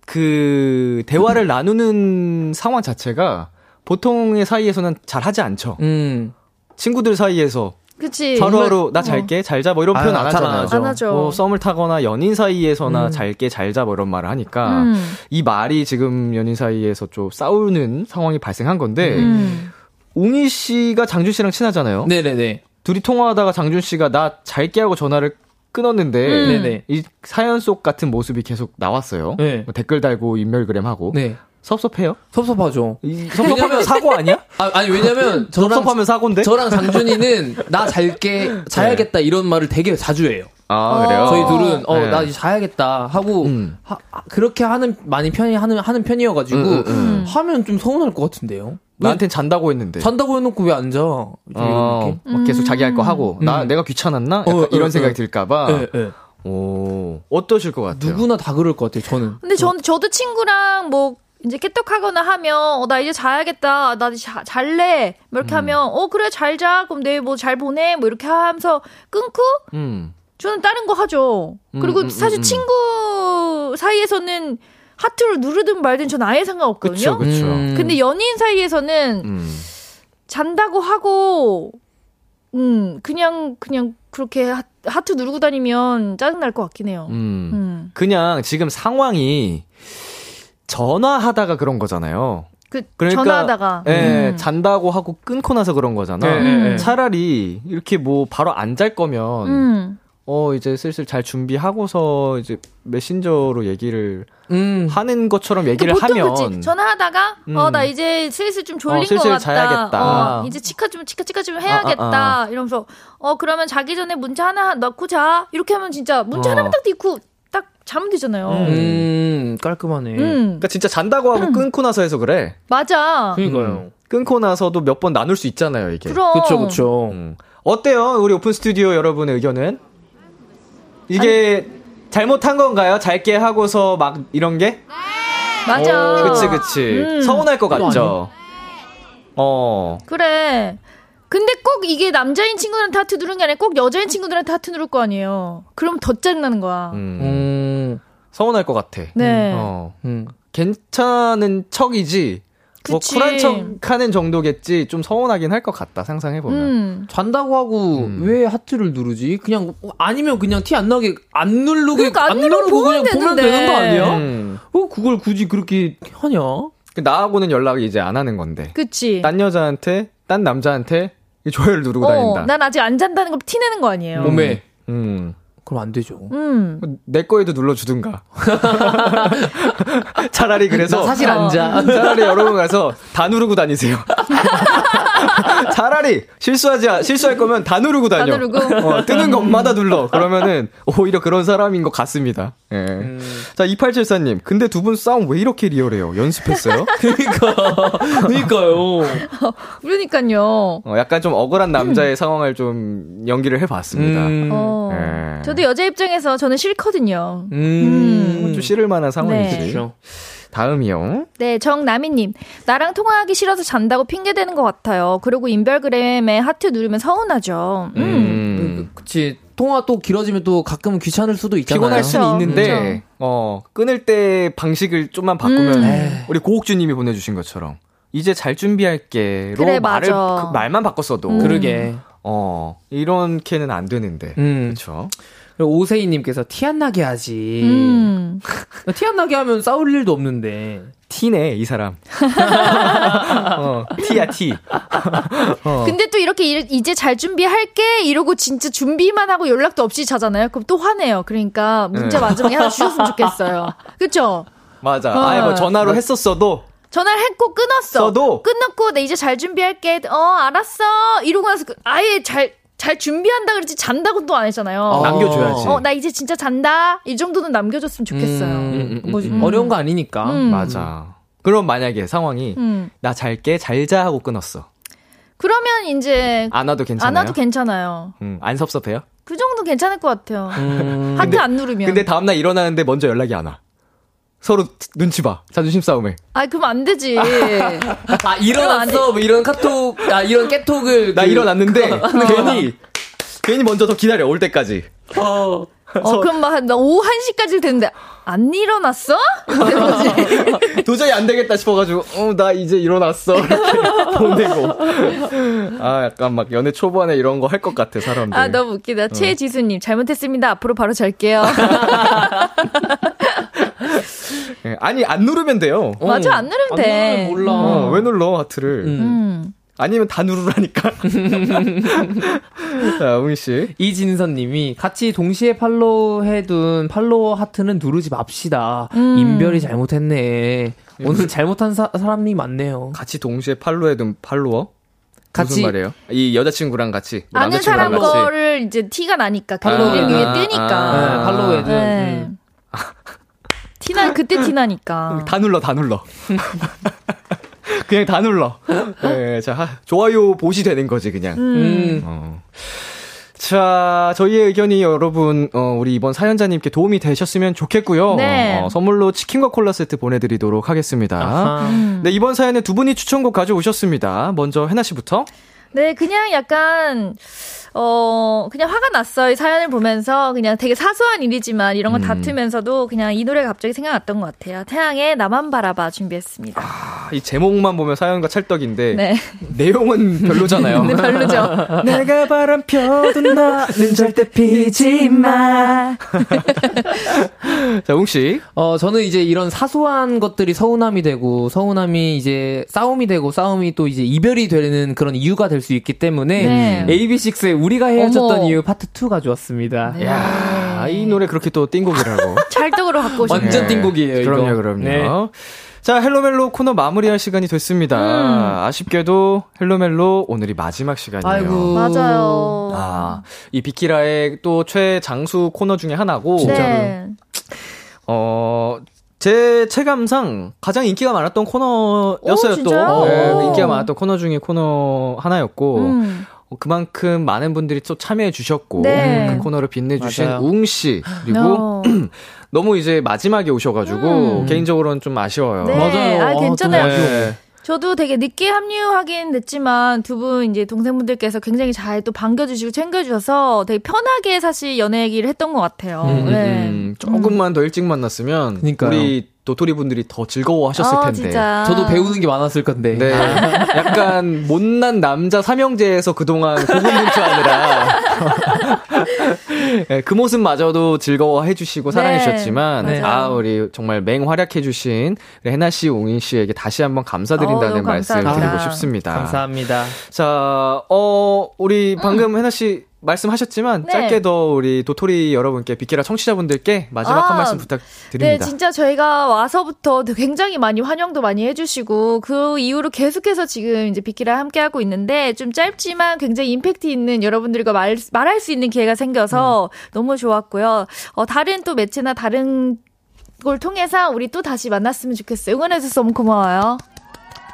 그 대화를 나누는 상황 자체가 보통의 사이에서는 잘 하지 않죠. 음. 친구들 사이에서 그치. 하루하루 나 잘게 잘자 뭐 이런 아, 표현 안 하잖아요. 안 하죠. 뭐 썸을 타거나 연인 사이에서나 음. 잘게 잘자 뭐 이런 말을 하니까 음. 이 말이 지금 연인 사이에서 좀 싸우는 상황이 발생한 건데 음. 웅이 씨가 장준 씨랑 친하잖아요. 네네네. 둘이 통화하다가 장준 씨가 나 잘게 하고 전화를 끊었는데 음. 네네. 이 사연 속 같은 모습이 계속 나왔어요. 네. 뭐 댓글 달고 인별그램 하고 네. 섭섭해요? 섭섭하죠. 이 섭섭하면 사고 아니야? 아, 아니 왜냐면 저랑 섭섭하면 사고인데? 저랑 장준이는 나 잘게 자야겠다 이런 말을 되게 자주 해요. 아 어. 그래요? 저희 둘은 어 네. 나 이제 자야겠다 하고 음. 하- 하- 그렇게 하는 많이 편히 하는 하는 편이어가지고 음, 음, 음. 하면 좀 서운할 것 같은데요. 나한텐 잔다고 했는데. 잔다고 해놓고 왜 안 자? 어, 계속 자기 할 거 하고 나 음. 내가 귀찮았나? 약간 어, 이런 어, 생각이 어. 들까봐. 예, 예. 오 어떠실 것 같아요? 누구나 다 그럴 것 같아요. 저는. 근데 전 저도 친구랑 뭐 이제 깨떡하거나 하면 어, 나 이제 자야겠다. 나 이제 자, 잘래. 뭐 이렇게 하면 어 그래 잘 자. 그럼 내일 뭐 잘 보내. 뭐 이렇게 하면서 끊고 음. 저는 다른 거 하죠. 음, 그리고 음, 사실 음, 음. 친구 사이에서는 하트를 누르든 말든 전 아예 상관없거든요. 그쵸 그쵸. 음. 근데 연인 사이에서는 음. 잔다고 하고 음 그냥 그냥 그렇게 하, 하트 누르고 다니면 짜증 날 것 같긴 해요. 음. 음. 그냥 지금 상황이 전화하다가 그런 거잖아요. 그 그러니까 전화하다가 예, 음. 잔다고 하고 끊고 나서 그런 거잖아. 네. 차라리 이렇게 뭐 바로 안 잘 거면 음. 어 이제 슬슬 잘 준비하고서 이제 메신저로 얘기를 음. 하는 것처럼 얘기를 그 보통 하면 그치 전화하다가 음. 어나 이제 슬슬 좀 졸린 어, 슬슬 것 같다. 자야겠다. 어, 이제 치카 좀 치카 치카 좀 해야겠다. 아, 아, 이러면서 어 그러면 자기 전에 문자 하나 넣고 자. 이렇게 하면 진짜 문자 어. 하나만 딱 넣고 딱 자면 되잖아요. 음, 깔끔하네. 음. 그러니까 진짜 잔다고 하고 끊고 나서 해서 그래. 맞아. 그러니까요. 음. 끊고 나서도 몇 번 나눌 수 있잖아요, 이게. 그럼. 그쵸, 그쵸. 음. 어때요? 우리 오픈 스튜디오 여러분의 의견은? 이게 잘못한 건가요? 잘게 하고서 막 이런 게? 맞아. 그치, 그치. 음. 서운할 것 같죠? 어. 그래. 근데 꼭 이게 남자인 친구들한테 하트 누르는 게 아니라 꼭 여자인 친구들한테 하트 누를 거 아니에요. 그럼 더 짜증나는 거야. 음. 음. 서운할 것 같아. 네. 어. 음. 괜찮은 척이지. 뭐 그치. 쿨한 척 하는 정도겠지. 좀 서운하긴 할 것 같다, 상상해 보면. 음. 잔다고 하고 음. 왜 하트를 누르지? 그냥 아니면 그냥 티 안 나게 안 누르게 그러니까 안 누르고 보면 그냥 보면 되는데. 되는 거 아니야? 음. 어 그걸 굳이 그렇게 하냐? 그 나하고는 연락을 이제 안 하는 건데. 그치. 딴 여자한테, 딴 남자한테 이 조회를 누르고 어, 다닌다. 난 아직 안 잔다는 걸 티내는 거 아니에요. 몸에 음. 그럼 안 되죠. 음. 내 거에도 눌러주든가. 차라리 그래서. 나 사실 안 자. 차라리 여러분 가서 다 누르고 다니세요. 차라리 실수하지, 않- 실수할 거면 다 누르고 다녀. 다 누르고? 어, 뜨는 것마다 눌러. 그러면은 오히려 그런 사람인 것 같습니다. 예. 음. 자, 2874님. 근데 두 분 싸움 왜 이렇게 리얼해요? 연습했어요? 그러니까 그러니까요. 그러니까요. 어, 약간 좀 억울한 남자의 상황을 좀 연기를 해봤습니다. 음. 어. 예. 저도 여자 입장에서 저는 싫거든요. 음. 좀 싫을 만한 상황이지. 네. 그렇죠. 다음이요. 네, 정나미님. 나랑 통화하기 싫어서 잔다고 핑계대는 것 같아요. 그리고 인별그램에 하트 누르면 서운하죠. 음. 음. 음. 그치. 통화 또 길어지면 또 가끔은 귀찮을 수도 있잖아요. 피곤할 수는 그렇죠. 있는데 어 끊을 때 방식을 좀만 바꾸면 음. 우리 고옥주님이 보내주신 것처럼 이제 잘 준비할게로 그래, 말을. 그 말만 바꿨어도 음. 그러게. 어 이렇게는 안 되는데 음. 그렇죠. 그리고 오세희님께서 티 안 나게 하지. 음. 티안 나게 하면 싸울 일도 없는데. 티네 이 사람. 어 티야 티. 어. 근데 또 이렇게 일- 이제 잘 준비할게 이러고 진짜 준비만 하고 연락도 없이 자잖아요. 그럼 또 화내요. 그러니까 문자 네. 마지막에 하나 주셨으면 좋겠어요. 그쵸? 맞아. 어. 아예 뭐 전화로 했었어도 전화를 했고 끊었어. 써도? 끊었고 나 이제 잘 준비할게. 어 알았어. 이러고 나서 그- 아예 잘 잘 준비한다 그랬지 잔다고 또 안 했잖아요. 어. 남겨줘야지. 어 나 이제 진짜 잔다. 이 정도는 남겨줬으면 좋겠어요. 음, 음, 뭐 음, 음. 어려운 거 아니니까. 음. 맞아. 그럼 만약에 상황이 음. 나 잘게 잘자 하고 끊었어. 그러면 이제 안 와도 괜찮아요. 안 와도 괜찮아요. 음, 안 섭섭해요? 그 정도 괜찮을 것 같아요. 음. 하트 안 누르면. 근데 다음날 일어나는데 먼저 연락이 안 와. 서로 눈치 봐. 자존심 싸움에. 아 그럼 안 되지. 아, 일어났어. 뭐 이런 카톡, 아, 이런 깨톡을. 나 그- 일어났는데 괜히 괜히 먼저 더 기다려 올 때까지. 어. 어 그럼 막 나 오후 1시까지 됐는데 안 일어났어? 도저히 안 되겠다 싶어가지고 어 나 이제 일어났어 이렇게 보내고. 아 약간 막 연애 초반에 이런 거 할 것 같아 사람들. 아 너무 웃기다. 최지수님 잘못했습니다. 앞으로 바로 잘게요. 예, 아니 안 누르면 돼요. 어. 맞아 안 누르면 돼. 누르면 몰라. 어, 왜 눌러 하트를? 음. 음. 아니면 다 누르라니까. 자, 웅이 씨. 이진선 님이 같이 동시에 팔로우 해둔 팔로워 하트는 누르지 맙시다. 음. 인별이 잘못했네. 오늘 잘못한 사, 사람이 많네요. 같이 동시에 팔로우 해둔 팔로워? 같이- 무슨 말이에요? 이 여자친구랑 같이 뭐 아는 사람 같이 거를 이제 티가 나니까 아, 팔로우를 위해 아, 뜨니까. 아, 네, 팔로우 해둔. 네. 음. 티나 그때 티나니까. 다 눌러 다 눌러 그냥 다 눌러 네, 자 하- 좋아요 보시 되는 거지 그냥 음. 어. 자 저희의 의견이 여러분 어, 우리 이번 사연자님께 도움이 되셨으면 좋겠고요 네. 어, 선물로 치킨과 콜라 세트 보내드리도록 하겠습니다 아하. 음. 네 이번 사연에 두 분이 추천곡 가져오셨습니다 먼저 해나 씨부터 네, 그냥 약간, 어, 그냥 화가 났어요. 이 사연을 보면서 그냥 되게 사소한 일이지만 이런 거 음. 다투면서도 그냥 이 노래가 갑자기 생각났던 것 같아요. 태양의 나만 바라봐 준비했습니다. 아, 이 제목만 보면 사연과 찰떡인데 네. 내용은 별로잖아요 네, 별로죠. 내가 바람 펴도 나는 절대 피지 마. 자, 웅씨. 어, 저는 이제 이런 사소한 것들이 서운함이 되고, 서운함이 이제 싸움이 되고, 싸움이 또 이제 이별이 되는 그런 이유가 될 수 있기 때문에, 네. AB6IX의 우리가 헤어졌던 어머. 이유 파트 2 가져왔습니다. 네. 야, 이 노래 그렇게 또 띵곡이라고. 찰떡으로 갖고 오셨네요. 완전 띵곡이에요, 이거. 그럼요, 그럼요. 네. 자, 헬로멜로 코너 마무리할 시간이 됐습니다. 음. 아쉽게도 헬로멜로 오늘이 마지막 시간이에요. 아이고. 맞아요. 아, 이 비키라의 또 최장수 코너 중에 하나고, 네. 어, 제 체감상 가장 인기가 많았던 코너였어요, 오, 또. 네, 오. 인기가 많았던 코너 중에 코너 하나였고, 음. 어, 그만큼 많은 분들이 또 참여해 주셨고 네. 그 코너를 빛내주신 맞아요. 웅씨 그리고 어. 너무 이제 마지막에 오셔가지고 음. 개인적으로는 좀 아쉬워요. 네. 맞아요. 아, 아, 괜찮아요. 네. 저도 되게 늦게 합류하긴 됐지만 두 분 이제 동생분들께서 굉장히 잘 또 반겨주시고 챙겨주셔서 되게 편하게 사실 연애 얘기를 했던 것 같아요. 음, 음, 네. 음. 조금만 더 일찍 만났으면 그러니까요. 우리 도토리 분들이 더 즐거워하셨을 어, 텐데. 진짜. 저도 배우는 게 많았을 건데. 네. 약간 못난 남자 삼형제에서 그동안 고군분투하느라 네, 그 모습마저도 즐거워해 주시고 사랑해 네. 주셨지만 네. 아 우리 정말 맹활약해 주신 해나 씨, 웅인 씨에게 다시 한번 감사드린다는 어, 말씀 감사합니다. 드리고 싶습니다. 감사합니다. 자, 어 우리 방금 해나 씨 말씀하셨지만 네. 짧게 더 우리 도토리 여러분께 비키라 청취자분들께 마지막 아, 한 말씀 네, 부탁드립니다. 진짜 저희가 와서부터 굉장히 많이 환영도 많이 해주시고 그 이후로 계속해서 지금 이제 비키라 함께 하고 있는데 좀 짧지만 굉장히 임팩트 있는 여러분들과 말 말할 수 있는 기회가 생겨서 너무 좋았고요. 어, 다른 또 매체나 다른 걸 통해서 우리 또 다시 만났으면 좋겠어요. 응원해줘서 너무 고마워요.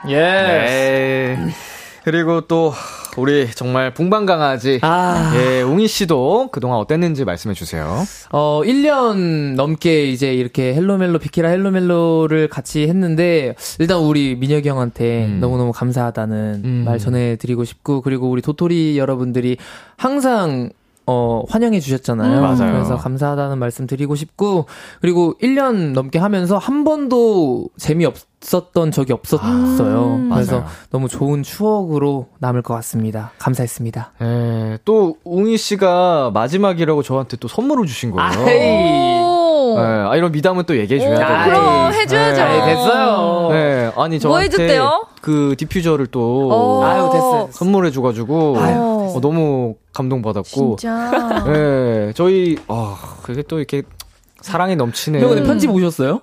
예. 네. 그리고 또 우리 정말 붕방 강아지 아. 예, 웅이 씨도 그동안 어땠는지 말씀해 주세요. 어, 1년 넘게 이제 이렇게 헬로멜로, 비키라 헬로멜로를 같이 했는데, 일단 우리 민혁이 형한테 음. 너무너무 감사하다는 음. 말 전해 드리고 싶고, 그리고 우리 도토리 여러분들이 항상 어, 환영해 주셨잖아요. 음. 맞아요. 그래서 감사하다는 말씀 드리고 싶고, 그리고 1년 넘게 하면서 한 번도 재미없었던 적이 없었어요. 음. 그래서 맞아요. 너무 좋은 추억으로 남을 것 같습니다. 감사했습니다. 예, 또 웅이 씨가 마지막이라고 저한테 또 선물을 주신 거예요. 오. 예, 아 이런 미담은 또 얘기해 줘야 아, 돼요. 그럼 해줘야죠. 네, 됐어요. 네, 아니 뭐 저한테 해줬대요? 그 디퓨저를 또 어. 아유, 됐어요. 선물해 줘가지고 아유. 어, 너무 감동받았고. 진짜. 네, 저희 아 그게 또 이렇게 사랑이 넘치는 형, 근데 편지 보셨어요?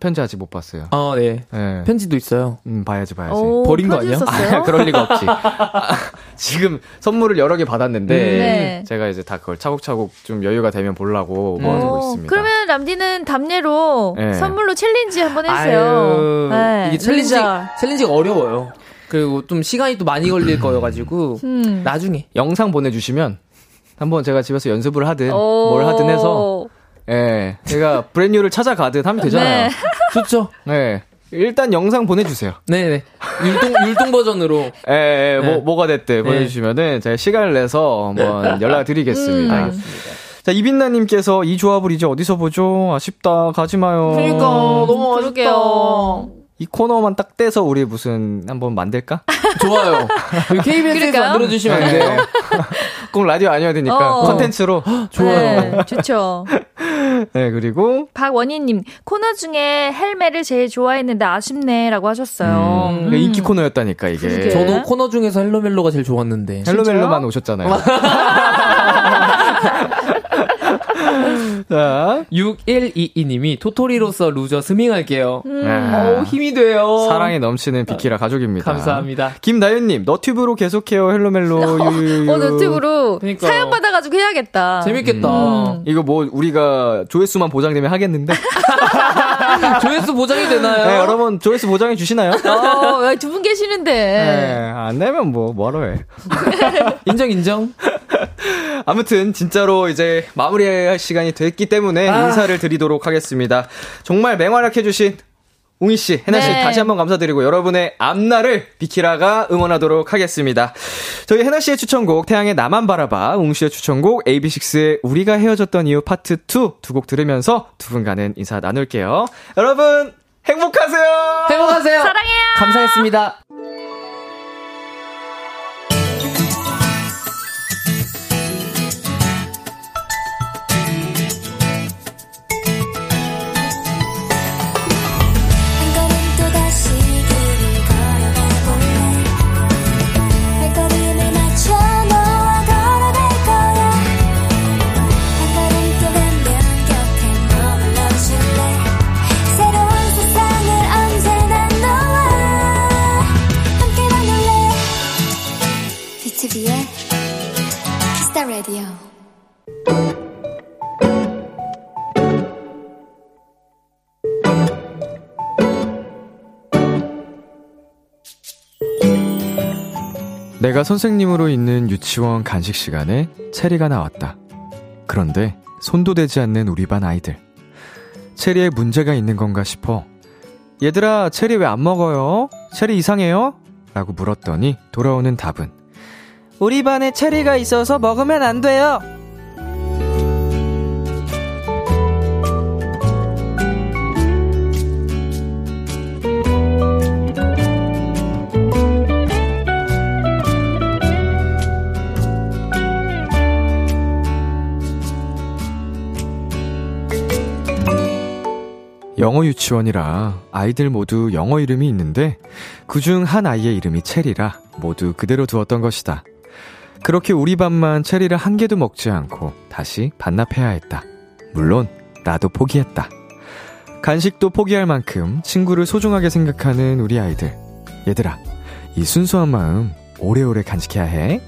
편지 아직 못 봤어요. 아, 네. 네. 편지도 있어요. 음 봐야지 봐야지. 오, 버린 거 아니야? 아, 그럴 리가 없지. 아, 지금 선물을 여러 개 받았는데 네. 제가 이제 다 그걸 차곡차곡 좀 여유가 되면 보려고 모아두고 오, 있습니다. 그러면 람디는 답례로 네. 선물로 챌린지 한번 해주세요. 아유, 네, 이게 챌린지. 챌린지가 어려워요. 그리고 좀 시간이 또 많이 걸릴 거여가지고, 음. 나중에. 영상 보내주시면 한번 제가 집에서 연습을 하든 오. 뭘 하든 해서 예 제가 브랜뉴를 찾아가든 하면 되잖아요. 네. 좋죠? 네. 일단 영상 보내주세요. 네네. 율동, 율동 버전으로. 예, 예, 뭐, 네. 뭐가 됐대 보내주시면은 제가 시간을 내서 한번 연락드리겠습니다. 음. 자, 이빈나님께서 이 조합을 이제 어디서 보죠? 아쉽다. 가지 마요. 그러니까, 너무 그러게요. 이 코너만 딱 떼서 우리 무슨 한번 만들까? 좋아요. KBS에서 그럴까요? 만들어 주시면 안 돼요? 꼭 라디오 아니어야 되니까 어. 컨텐츠로. 좋아요. 네, 좋죠. 네, 그리고 박원희님, 코너 중에 헬멜을 제일 좋아했는데 아쉽네라고 하셨어요. 음, 인기 코너였다니까 이게. 그러게. 저도 코너 중에서 헬로멜로가 제일 좋았는데. 헬로멜로만 오셨잖아요. 자, 6122님이 도토리로서 LOSER 스밍할게요. 아, 어우, 힘이 돼요. 사랑이 넘치는 비키라 가족입니다. 감사합니다. 김나윤님, 너튜브로 계속해요, 헬로멜로. 유유유. 어, 너튜브로 그러니까. 사연 받아가지고 해야겠다. 재밌겠다. 음. 이거 뭐 우리가 조회수만 보장되면 하겠는데. 조회수 보장이 되나요? 네, 여러분 조회수 보장해 주시나요? 어, 두분 계시는데. 네, 안 내면 뭐 뭐하러 해. 인정, 인정. 아무튼 진짜로 이제 마무리할 시간이 됐기 때문에 아. 인사를 드리도록 하겠습니다. 정말 맹활약해 주신 웅이 씨, 해나 씨 네. 다시 한번 감사드리고 여러분의 앞날을 비키라가 응원하도록 하겠습니다. 저희 해나 씨의 추천곡 태양의 나만 바라봐, 웅 씨의 추천곡 AB6IX의 우리가 헤어졌던 이유 파트 2 두 곡 들으면서 두 분과는 인사 나눌게요. 여러분 행복하세요. 행복하세요. 사랑해요. 감사했습니다. The Radio 내가 선생님으로 있는 유치원 간식 시간에 체리가 나왔다. 그런데 손도 대지 않는 우리 반 아이들. 체리에 문제가 있는 건가 싶어. 얘들아, 체리 왜 안 먹어요? 체리 이상해요? 라고 물었더니 돌아오는 답은 우리 반에 체리가 있어서 먹으면 안 돼요. 영어 유치원이라 아이들 모두 영어 이름이 있는데 그중 한 아이의 이름이 체리라 모두 그대로 두었던 것이다. 그렇게 우리 반만 체리를 한 개도 먹지 않고 다시 반납해야 했다. 물론 나도 포기했다. 간식도 포기할 만큼 친구를 소중하게 생각하는 우리 아이들. 얘들아, 이 순수한 마음 오래오래 간직해야 해.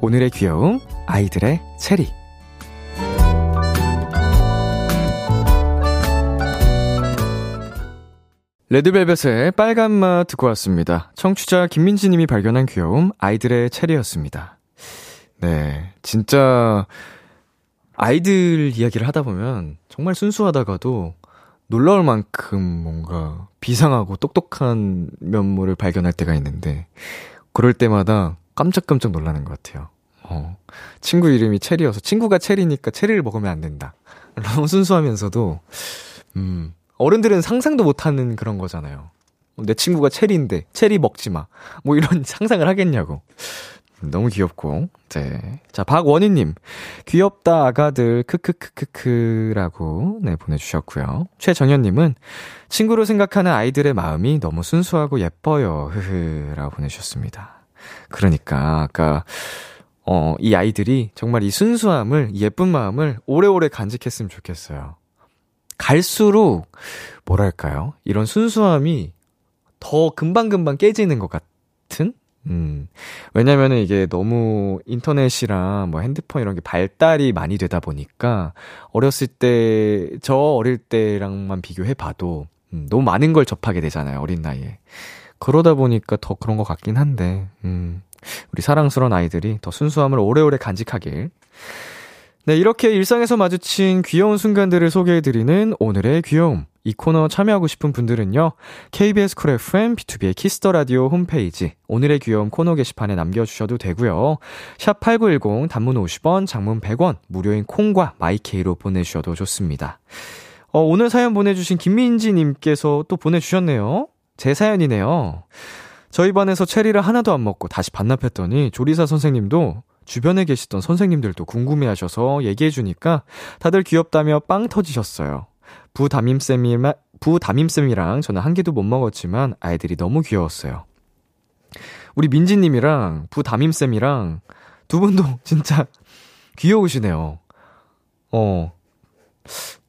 오늘의 귀여움 아이들의 체리. 레드벨벳의 빨간맛 듣고 왔습니다. 청취자 김민지 님이 발견한 귀여움 아이들의 체리였습니다. 네, 진짜 아이들 이야기를 하다 보면 정말 순수하다가도 놀라울 만큼 뭔가 비상하고 똑똑한 면모를 발견할 때가 있는데 그럴 때마다 깜짝깜짝 놀라는 것 같아요. 어, 친구 이름이 체리여서 친구가 체리니까 체리를 먹으면 안 된다. 너무 순수하면서도, 음, 어른들은 상상도 못하는 그런 거잖아요. 내 친구가 체리인데 체리 먹지 마. 뭐 이런 상상을 하겠냐고. 너무 귀엽고. 네. 자, 박원희님. 귀엽다, 아가들, 크크크크크라고, 네, 보내주셨고요. 최정현님은, 친구로 생각하는 아이들의 마음이 너무 순수하고 예뻐요, 흐흐라고 보내주셨습니다. 그러니까, 아까, 어, 이 아이들이 정말 이 순수함을, 이 예쁜 마음을 오래오래 간직했으면 좋겠어요. 갈수록, 뭐랄까요? 이런 순수함이 더 금방금방 깨지는 것 같은? 음. 왜냐면은 이게 너무 인터넷이랑 뭐 핸드폰 이런 게 발달이 많이 되다 보니까 어렸을 때, 저 어릴 때랑만 비교해 봐도 음, 너무 많은 걸 접하게 되잖아요, 어린 나이에. 그러다 보니까 더 그런 것 같긴 한데, 음. 우리 사랑스러운 아이들이 더 순수함을 오래오래 간직하길. 네, 이렇게 일상에서 마주친 귀여운 순간들을 소개해드리는 오늘의 귀여움. 이 코너 참여하고 싶은 분들은요, KBS 쿨 FM, B2B의 키스터 라디오 홈페이지, 오늘의 귀여움 코너 게시판에 남겨주셔도 되고요. 샵8910, 단문 50원, 장문 100원, 무료인 콩과 my K로 보내주셔도 좋습니다. 어, 오늘 사연 보내주신 김민지님께서 또 보내주셨네요. 제 사연이네요. 저희 반에서 체리를 하나도 안 먹고 다시 반납했더니 조리사 선생님도 주변에 계시던 선생님들도 궁금해하셔서 얘기해주니까 다들 귀엽다며 빵 터지셨어요. 부담임쌤이랑, 부담임쌤이랑 저는 한 개도 못 먹었지만 아이들이 너무 귀여웠어요. 우리 민지님이랑 부담임쌤이랑 두 분도 진짜 귀여우시네요. 어.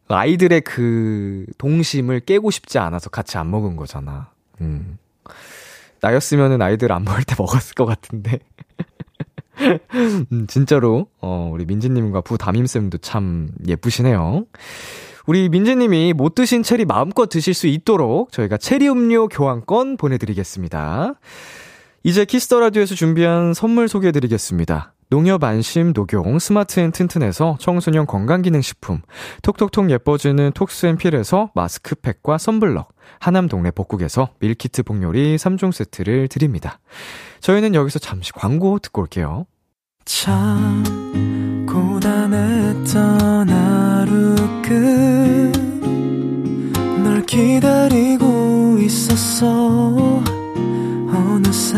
아이들의 그 동심을 깨고 싶지 않아서 같이 안 먹은 거잖아. 음. 나였으면은 아이들 안 먹을 때 먹었을 것 같은데. 음, 진짜로, 어, 우리 민지님과 부 담임쌤도 참 예쁘시네요. 우리 민지님이 못 드신 체리 마음껏 드실 수 있도록 저희가 체리 음료 교환권 보내드리겠습니다. 이제 Kiss the Radio에서 준비한 선물 소개해드리겠습니다. 농협 안심 녹용 smart and 튼튼에서 청소년 건강기능식품, 톡톡톡 예뻐지는 톡스앤필에서 마스크팩과 선블럭, 하남 동네 복국에서 밀키트 복요리 3종 세트를 드립니다. 저희는 여기서 잠시 광고 듣고 올게요. 참 고단했던 하루 끝 널 기다리고 있었어 어느새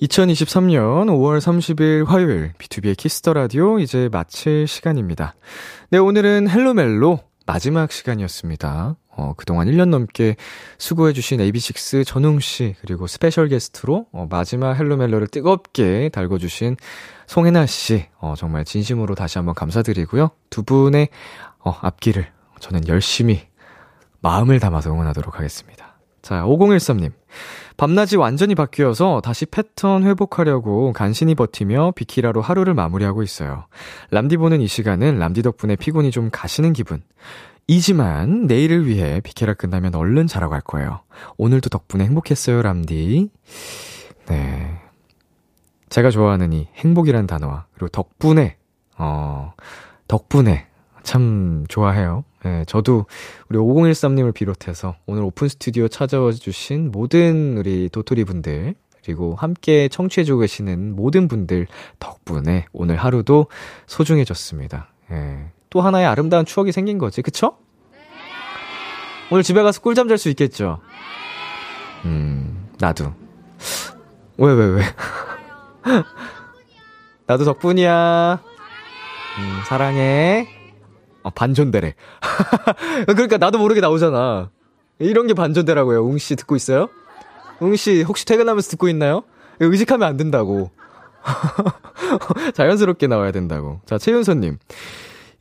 2023년 5월 30일 화요일 B2B의 키스터 라디오 이제 마칠 시간입니다. 네, 오늘은 헬로멜로 마지막 시간이었습니다. 어, 그동안 1년 넘게 수고해주신 AB6IX 전웅씨, 그리고 special guest로 어, 마지막 헬로멜로를 뜨겁게 달궈주신 송해나씨, 어, 정말 진심으로 다시 한번 감사드리고요. 두 분의 어, 앞길을 저는 열심히 마음을 담아서 응원하도록 하겠습니다. 자, 5013님. 밤낮이 완전히 바뀌어서 다시 패턴 회복하려고 간신히 버티며 비키라로 하루를 마무리하고 있어요. 람디 보는 이 시간은 람디 덕분에 피곤이 좀 가시는 기분. 이지만 내일을 위해 비키라 끝나면 얼른 자러 갈 거예요. 오늘도 덕분에 행복했어요, 람디. 네. 제가 좋아하는 이 행복이란 단어와 그리고 덕분에 어 덕분에 참 좋아해요. 네, 저도 우리 5013님을 비롯해서 오늘 오픈 스튜디오 찾아와 주신 모든 우리 도토리 분들 그리고 함께 청취해주고 계시는 모든 분들 덕분에 오늘 하루도 소중해졌습니다. 예. 또 하나의 아름다운 추억이 생긴 거지, 그쵸? 오늘 집에 가서 꿀잠 잘 수 있겠죠? 음, 나도. 왜, 왜, 왜? 나도 덕분이야. 음, 사랑해. 아, 반전대래. 그러니까 나도 모르게 나오잖아. 이런 게 반전대라고요. 웅씨 듣고 있어요? 웅씨 혹시 퇴근하면서 듣고 있나요? 의식하면 안 된다고. 자연스럽게 나와야 된다고. 자, 최윤서님.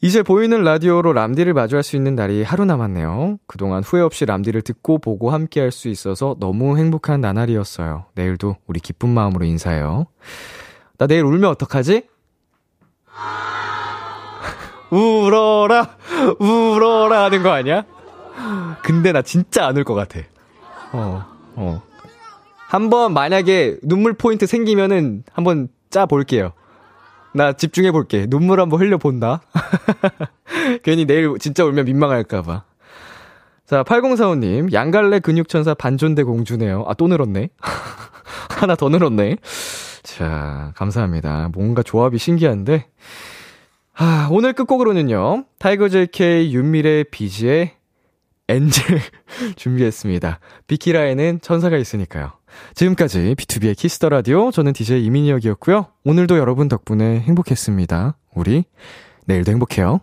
이제 보이는 라디오로 람디를 마주할 수 있는 날이 하루 남았네요. 그동안 후회 없이 람디를 듣고 보고 함께 할 수 있어서 너무 행복한 나날이었어요. 내일도 우리 기쁜 마음으로 인사해요. 나 내일 울면 어떡하지? 울어라, 울어라 하는 거 아니야? 근데 나 진짜 안 울 것 같아. 어, 어. 한번 만약에 눈물 포인트 생기면은 한번 짜 볼게요. 나 집중해 볼게. 눈물 한번 흘려 본다. 괜히 내일 진짜 울면 민망할까봐. 자, 8045님, 양갈래 근육천사 반존대 공주네요. 아, 또 늘었네. 하나 더 늘었네. 자, 감사합니다. 뭔가 조합이 신기한데. 아, 오늘 끝곡으로는요, Tiger JK 윤미래 비지의 Angel 준비했습니다. 비키라에는 천사가 있으니까요. 지금까지 B2B의 키스터 라디오 저는 DJ 이민혁이었고요. 오늘도 여러분 덕분에 행복했습니다. 우리 내일도 행복해요.